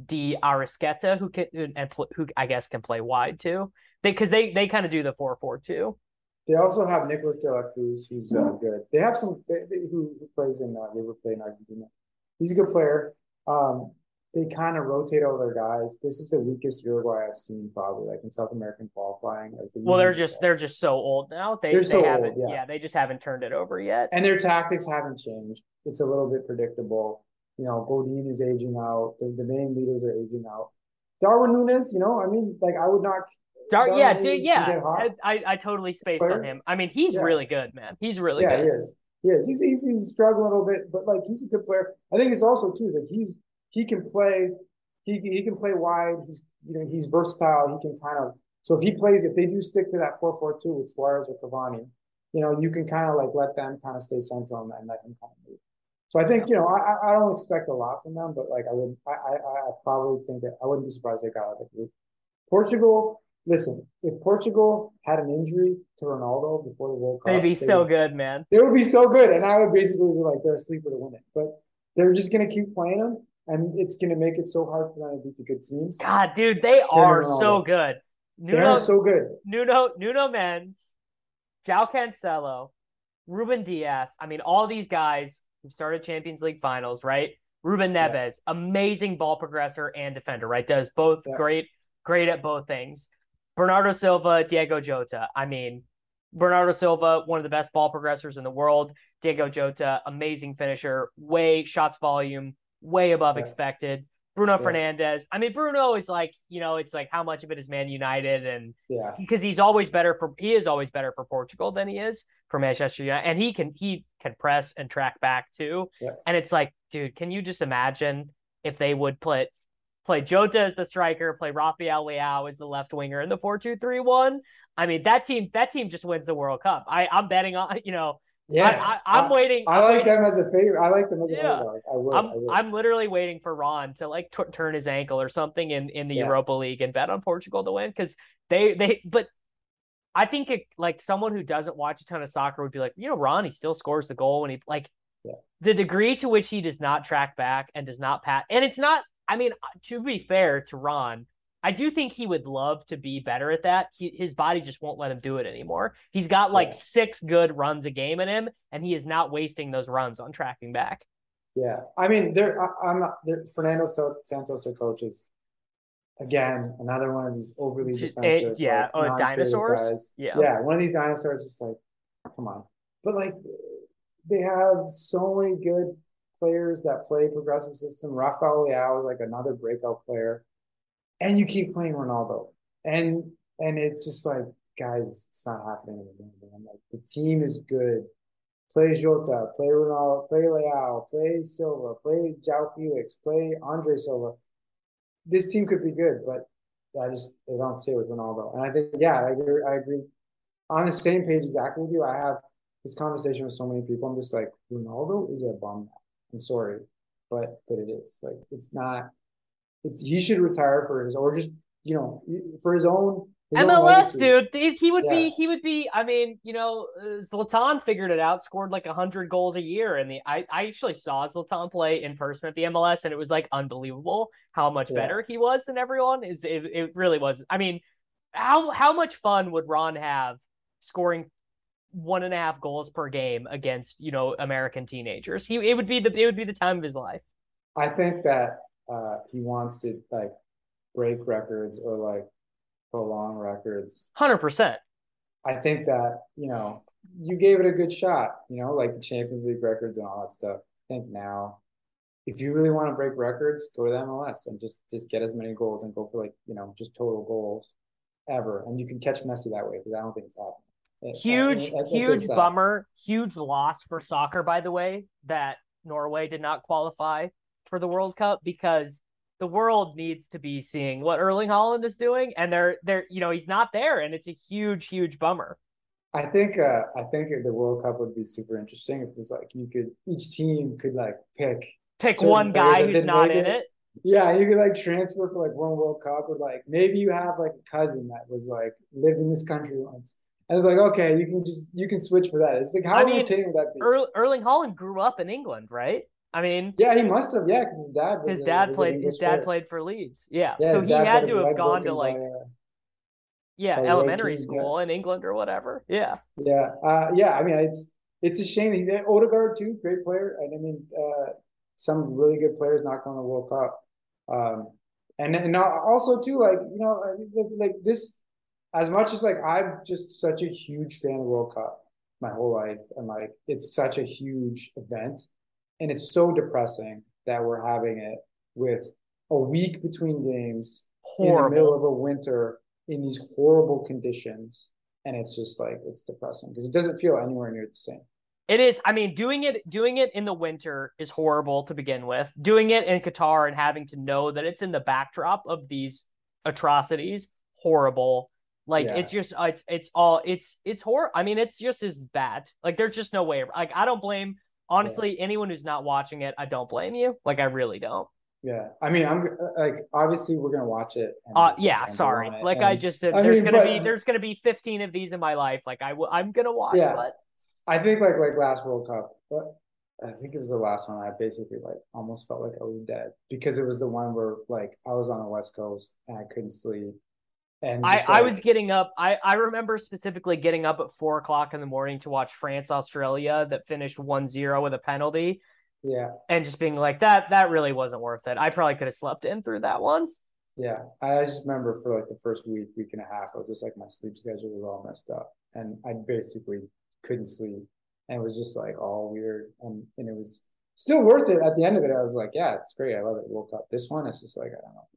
De Arrascaeta who can and who I guess can play wide too. They because they they kind of do the four four two. They also have Nicolas de la Cruz, who's uh, good. They have some they, they- who, who plays in uh, River Plate in Argentina. He's a good player. Um, they kind of rotate all their guys. This is the weakest Uruguay I've seen probably, like in South American qualifying. Like the Well, they're just they're just so old now. They They're they so haven't yeah. they just haven't turned it over yet. and their tactics haven't changed. It's a little bit predictable. You know, Godin is aging out. The, the main leaders are aging out. Darwin Núñez, you know, I mean, like I would not. Dar- Darwin yeah, Núñez yeah. I, I I totally spaced on him. I mean, he's Yeah. really good, man. He's really yeah, good. he is. He is. He's, he's he's struggling a little bit, but like he's a good player. I think it's also too is like he's he can play. He he can play wide. He's you know he's versatile. He can kind of so if he plays if they do stick to that four four two with Suarez or Cavani, you know you can kind of like let them kind of stay central and, and let him kind of move. So I think you know I I- don't expect a lot from them, but like I would I I, I probably think that I wouldn't be surprised they got out of the group. Portugal, listen, if Portugal had an injury to Ronaldo before the World Cup, They'd be they so would- good, man. they would be so good, and I would basically be like they're a sleeper to win it. But they're just gonna keep playing them, and it's gonna make it so hard for them to beat the good teams. God, dude, they are so good. They Nuno, are so good. Nuno, Nuno Mendes, João Cancelo, Ruben Dias. I mean, all these guys who started Champions League finals, right? Ruben Yeah. Neves, amazing ball progressor and defender, right? Does both Yeah. great, great at both things. Bernardo Silva, Diego Jota. I mean, Bernardo Silva, one of the best ball progressors in the world. Diego Jota, amazing finisher, way shots volume, way above Yeah. expected. Bruno Yeah. Fernandes. I mean, Bruno is like, you know, it's like how much of it is Man United and Yeah, because he's always better for he is always better for Portugal than he is for Manchester United, and he can he can press and track back too. Yeah. And it's like, dude, can you just imagine if they would put play Jota as the striker, play Rafael Leao as the left winger in the four two three one? I mean, that team that team just wins the World Cup. I I'm betting on you know. Yeah. I, I'm waiting. I I'm like waiting- them as a favorite. I like them as a Yeah. favorite. I would. I I'm would. I'm literally waiting for Ron to like t- turn his ankle or something in in the Yeah. Europa League and bet on Portugal to win because they they but I think it, like someone who doesn't watch a ton of soccer would be like you know Ron he still scores the goal when he like Yeah. the degree to which he does not track back and does not pat and it's not I mean to be fair to Ron I do think he would love to be better at that. He, his body just won't let him do it anymore. He's got like Yeah. six good runs a game in him, and he is not wasting those runs on tracking back. Yeah, I mean, there. I, I'm not. There, Fernando Santos, their coach, is again another one of these overly eh, defensive. yeah, like, oh, dinosaurs? guys. Yeah. Yeah, one of these dinosaurs. Just like, come on. But like, they have so many good players that play progressive system. Rafael Leao is like another breakout player, and you keep playing Ronaldo, and and it's just like, guys, it's not happening anymore. Like the team is good. Play Jota, play Ronaldo, play Leao, play Silva, play João Felix, play Andre Silva. This team could be good, but I just they don't see it with Ronaldo. And I think, yeah, I agree. I agree. on the same page exactly with you. I have this conversation with so many people. I'm just like, Ronaldo is a bum. I'm sorry, but but it is like it's not. He should retire for his or just you know for his own MLS, dude. He would yeah. be. He would be. I mean, you know, uh, Zlatan figured it out. Scored like hundred goals a year, and the I, I actually saw Zlatan play in person at the MLS, and it was like unbelievable how much yeah. better he was than everyone. Is it, it really was. I mean, how how much fun would Ron have scoring one and a half goals per game against you know American teenagers? He it would be the it would be the time of his life. I think that uh, he wants to like break records or like prolong records. Hundred percent. I think that you know you gave it a good shot. You know, like the Champions League records and all that stuff. I think now, if you really want to break records, go to the MLS and just just get as many goals and go for like you know just total goals ever, and you can catch Messi that way because I don't think it's happening. Huge, I huge bummer, huge loss for soccer. By the way, that Norway did not qualify for the World Cup because the world needs to be seeing what Erling Haaland is doing, and they're they're you know he's not there, and it's a huge huge bummer. I think uh, I think the World Cup would be super interesting if it was like you could each team could like pick pick one guy who's not in it. it. Yeah, you could like transfer for like one World Cup, or like maybe you have like a cousin that was like lived in this country once. And like, okay, you can just you can switch for that. It's like how I mean, entertaining would that be? Er- Erling Haaland grew up in England, right? I mean, yeah, he must have. Yeah, because his dad. his dad a, played. His dad player. played for Leeds. Yeah, yeah so he had to have gone to like. By, uh, yeah, elementary school yeah. in England or whatever. Yeah. Yeah, uh, yeah. I mean, it's it's a shame that he did Odegaard too, great player, and I mean, uh, some really good players not going to the World Cup, um, and and also too, like you know, like this, as much as like I'm just such a huge fan of World Cup my whole life, and like it's such a huge event and it's so depressing that we're having it with a week between games horrible. in the middle of a winter in these horrible conditions. And it's just like it's depressing because it doesn't feel anywhere near the same. It is. I mean, doing it doing it in the winter is horrible to begin with. Doing it in Qatar and having to know that it's in the backdrop of these atrocities, horrible. Like yeah. it's just uh, it's it's all it's it's horror. I mean, it's just as bad. Like there's just no way. Like I don't blame honestly, yeah. anyone who's not watching it, I don't blame you. Like I really don't. Yeah, I mean, I'm like, obviously, we're gonna watch it. And, uh, yeah, sorry. Like and, I just said, there's mean, gonna but, be there's gonna be 15 of these in my life. Like I will, I'm gonna watch. Yeah, but I think like like last World Cup, but I think it was the last one. I basically like almost felt like I was dead because it was the one where like I was on the West Coast and I couldn't sleep and I, like, I uh, was getting up. I, I remember specifically getting up at four o'clock in the morning to watch France Australia that finished 1-0 with a penalty. Yeah. And just being like that, that really wasn't worth it. I probably could have slept in through that one. Yeah. I just remember for like the first week, week and a half, I was just like my sleep schedule was all messed up. And I basically couldn't sleep. And it was just like all weird. And and it was still worth it at the end of it. I was like, yeah, it's great. I love it. Woke up. This one, it's just like, I don't know.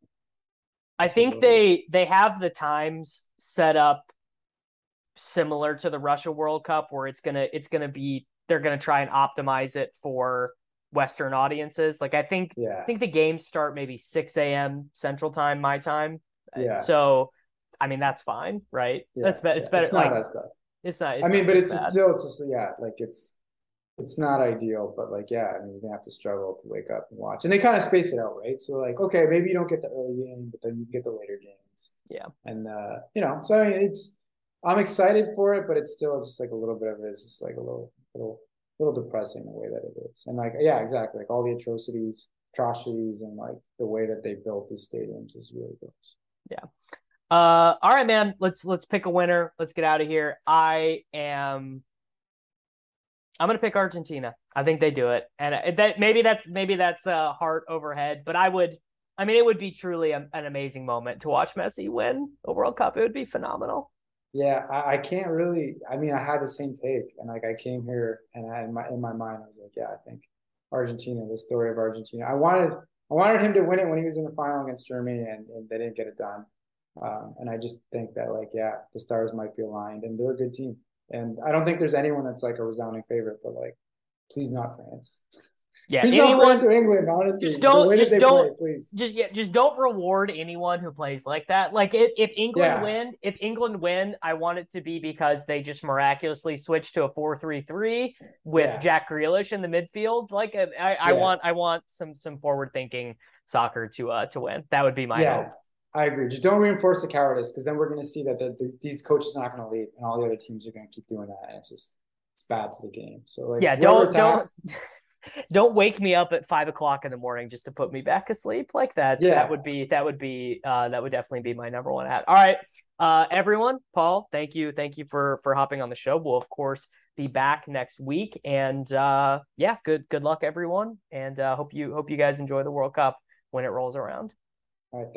I think they they have the times set up similar to the Russia World Cup where it's gonna it's gonna be they're gonna try and optimize it for Western audiences. Like I think yeah. I think the games start maybe six a.m. Central Time, my time. Uh, yeah. So I mean that's fine, right? Yeah. That's better. It's better. It's not like, as bad. It's not. It's I mean, but it's bad. still it's just yeah, like it's it's not ideal, but like, yeah, I mean, you're gonna have to struggle to wake up and watch. And they kind of space it out, right? So like, okay, maybe you don't get the early game, but then you get the later games. Yeah. And uh, you know, so I mean, it's I'm excited for it, but it's still just like a little bit of it is just like a little, little, little depressing the way that it is. And like, yeah, exactly. Like all the atrocities, atrocities, and like the way that they built these stadiums is really gross. Yeah. Uh, all right, man. Let's let's pick a winner. Let's get out of here. I am I'm gonna pick Argentina. I think they do it, and that maybe that's maybe that's a heart overhead, but I would. I mean, it would be truly a, an amazing moment to watch Messi win a World Cup. It would be phenomenal. Yeah, I, I, can't really. I mean, I had the same take, and like I came here, and I, in my in my mind, I was like, yeah, I think Argentina, the story of Argentina. I wanted I wanted him to win it when he was in the final against Germany, and, and they didn't get it done. Um, and I just think that like, yeah, the stars might be aligned, and they're a good team. And I don't think there's anyone that's like a resounding favorite, but like, please not France. Yeah, not anyone going to England? Honestly, just don't- just don't- play, please. just yeah, just don't reward anyone who plays like that. Like if, if England Yeah. win, if England win, I want it to be because they just miraculously switch to a four three three with Yeah. Jack Grealish in the midfield. Like I, I, I Yeah. want I want some some forward thinking soccer to uh to win. That would be my yeah, hope. I agree. Just don't reinforce the cowardice because then we're going to see that the, the, these coaches are not going to leave, and all the other teams are going to keep doing that, and it's just it's bad for the game. So like, Yeah, don't- don't- Don't wake me up at five o'clock in the morning just to put me back asleep like that. Yeah. That would be that would be uh that would definitely be my number one hat. All right. Uh everyone, Paul, thank you. Thank you for for hopping on the show. We'll of course be back next week. And uh yeah, good good luck everyone. And uh hope you hope you guys enjoy the World Cup when it rolls around. All right.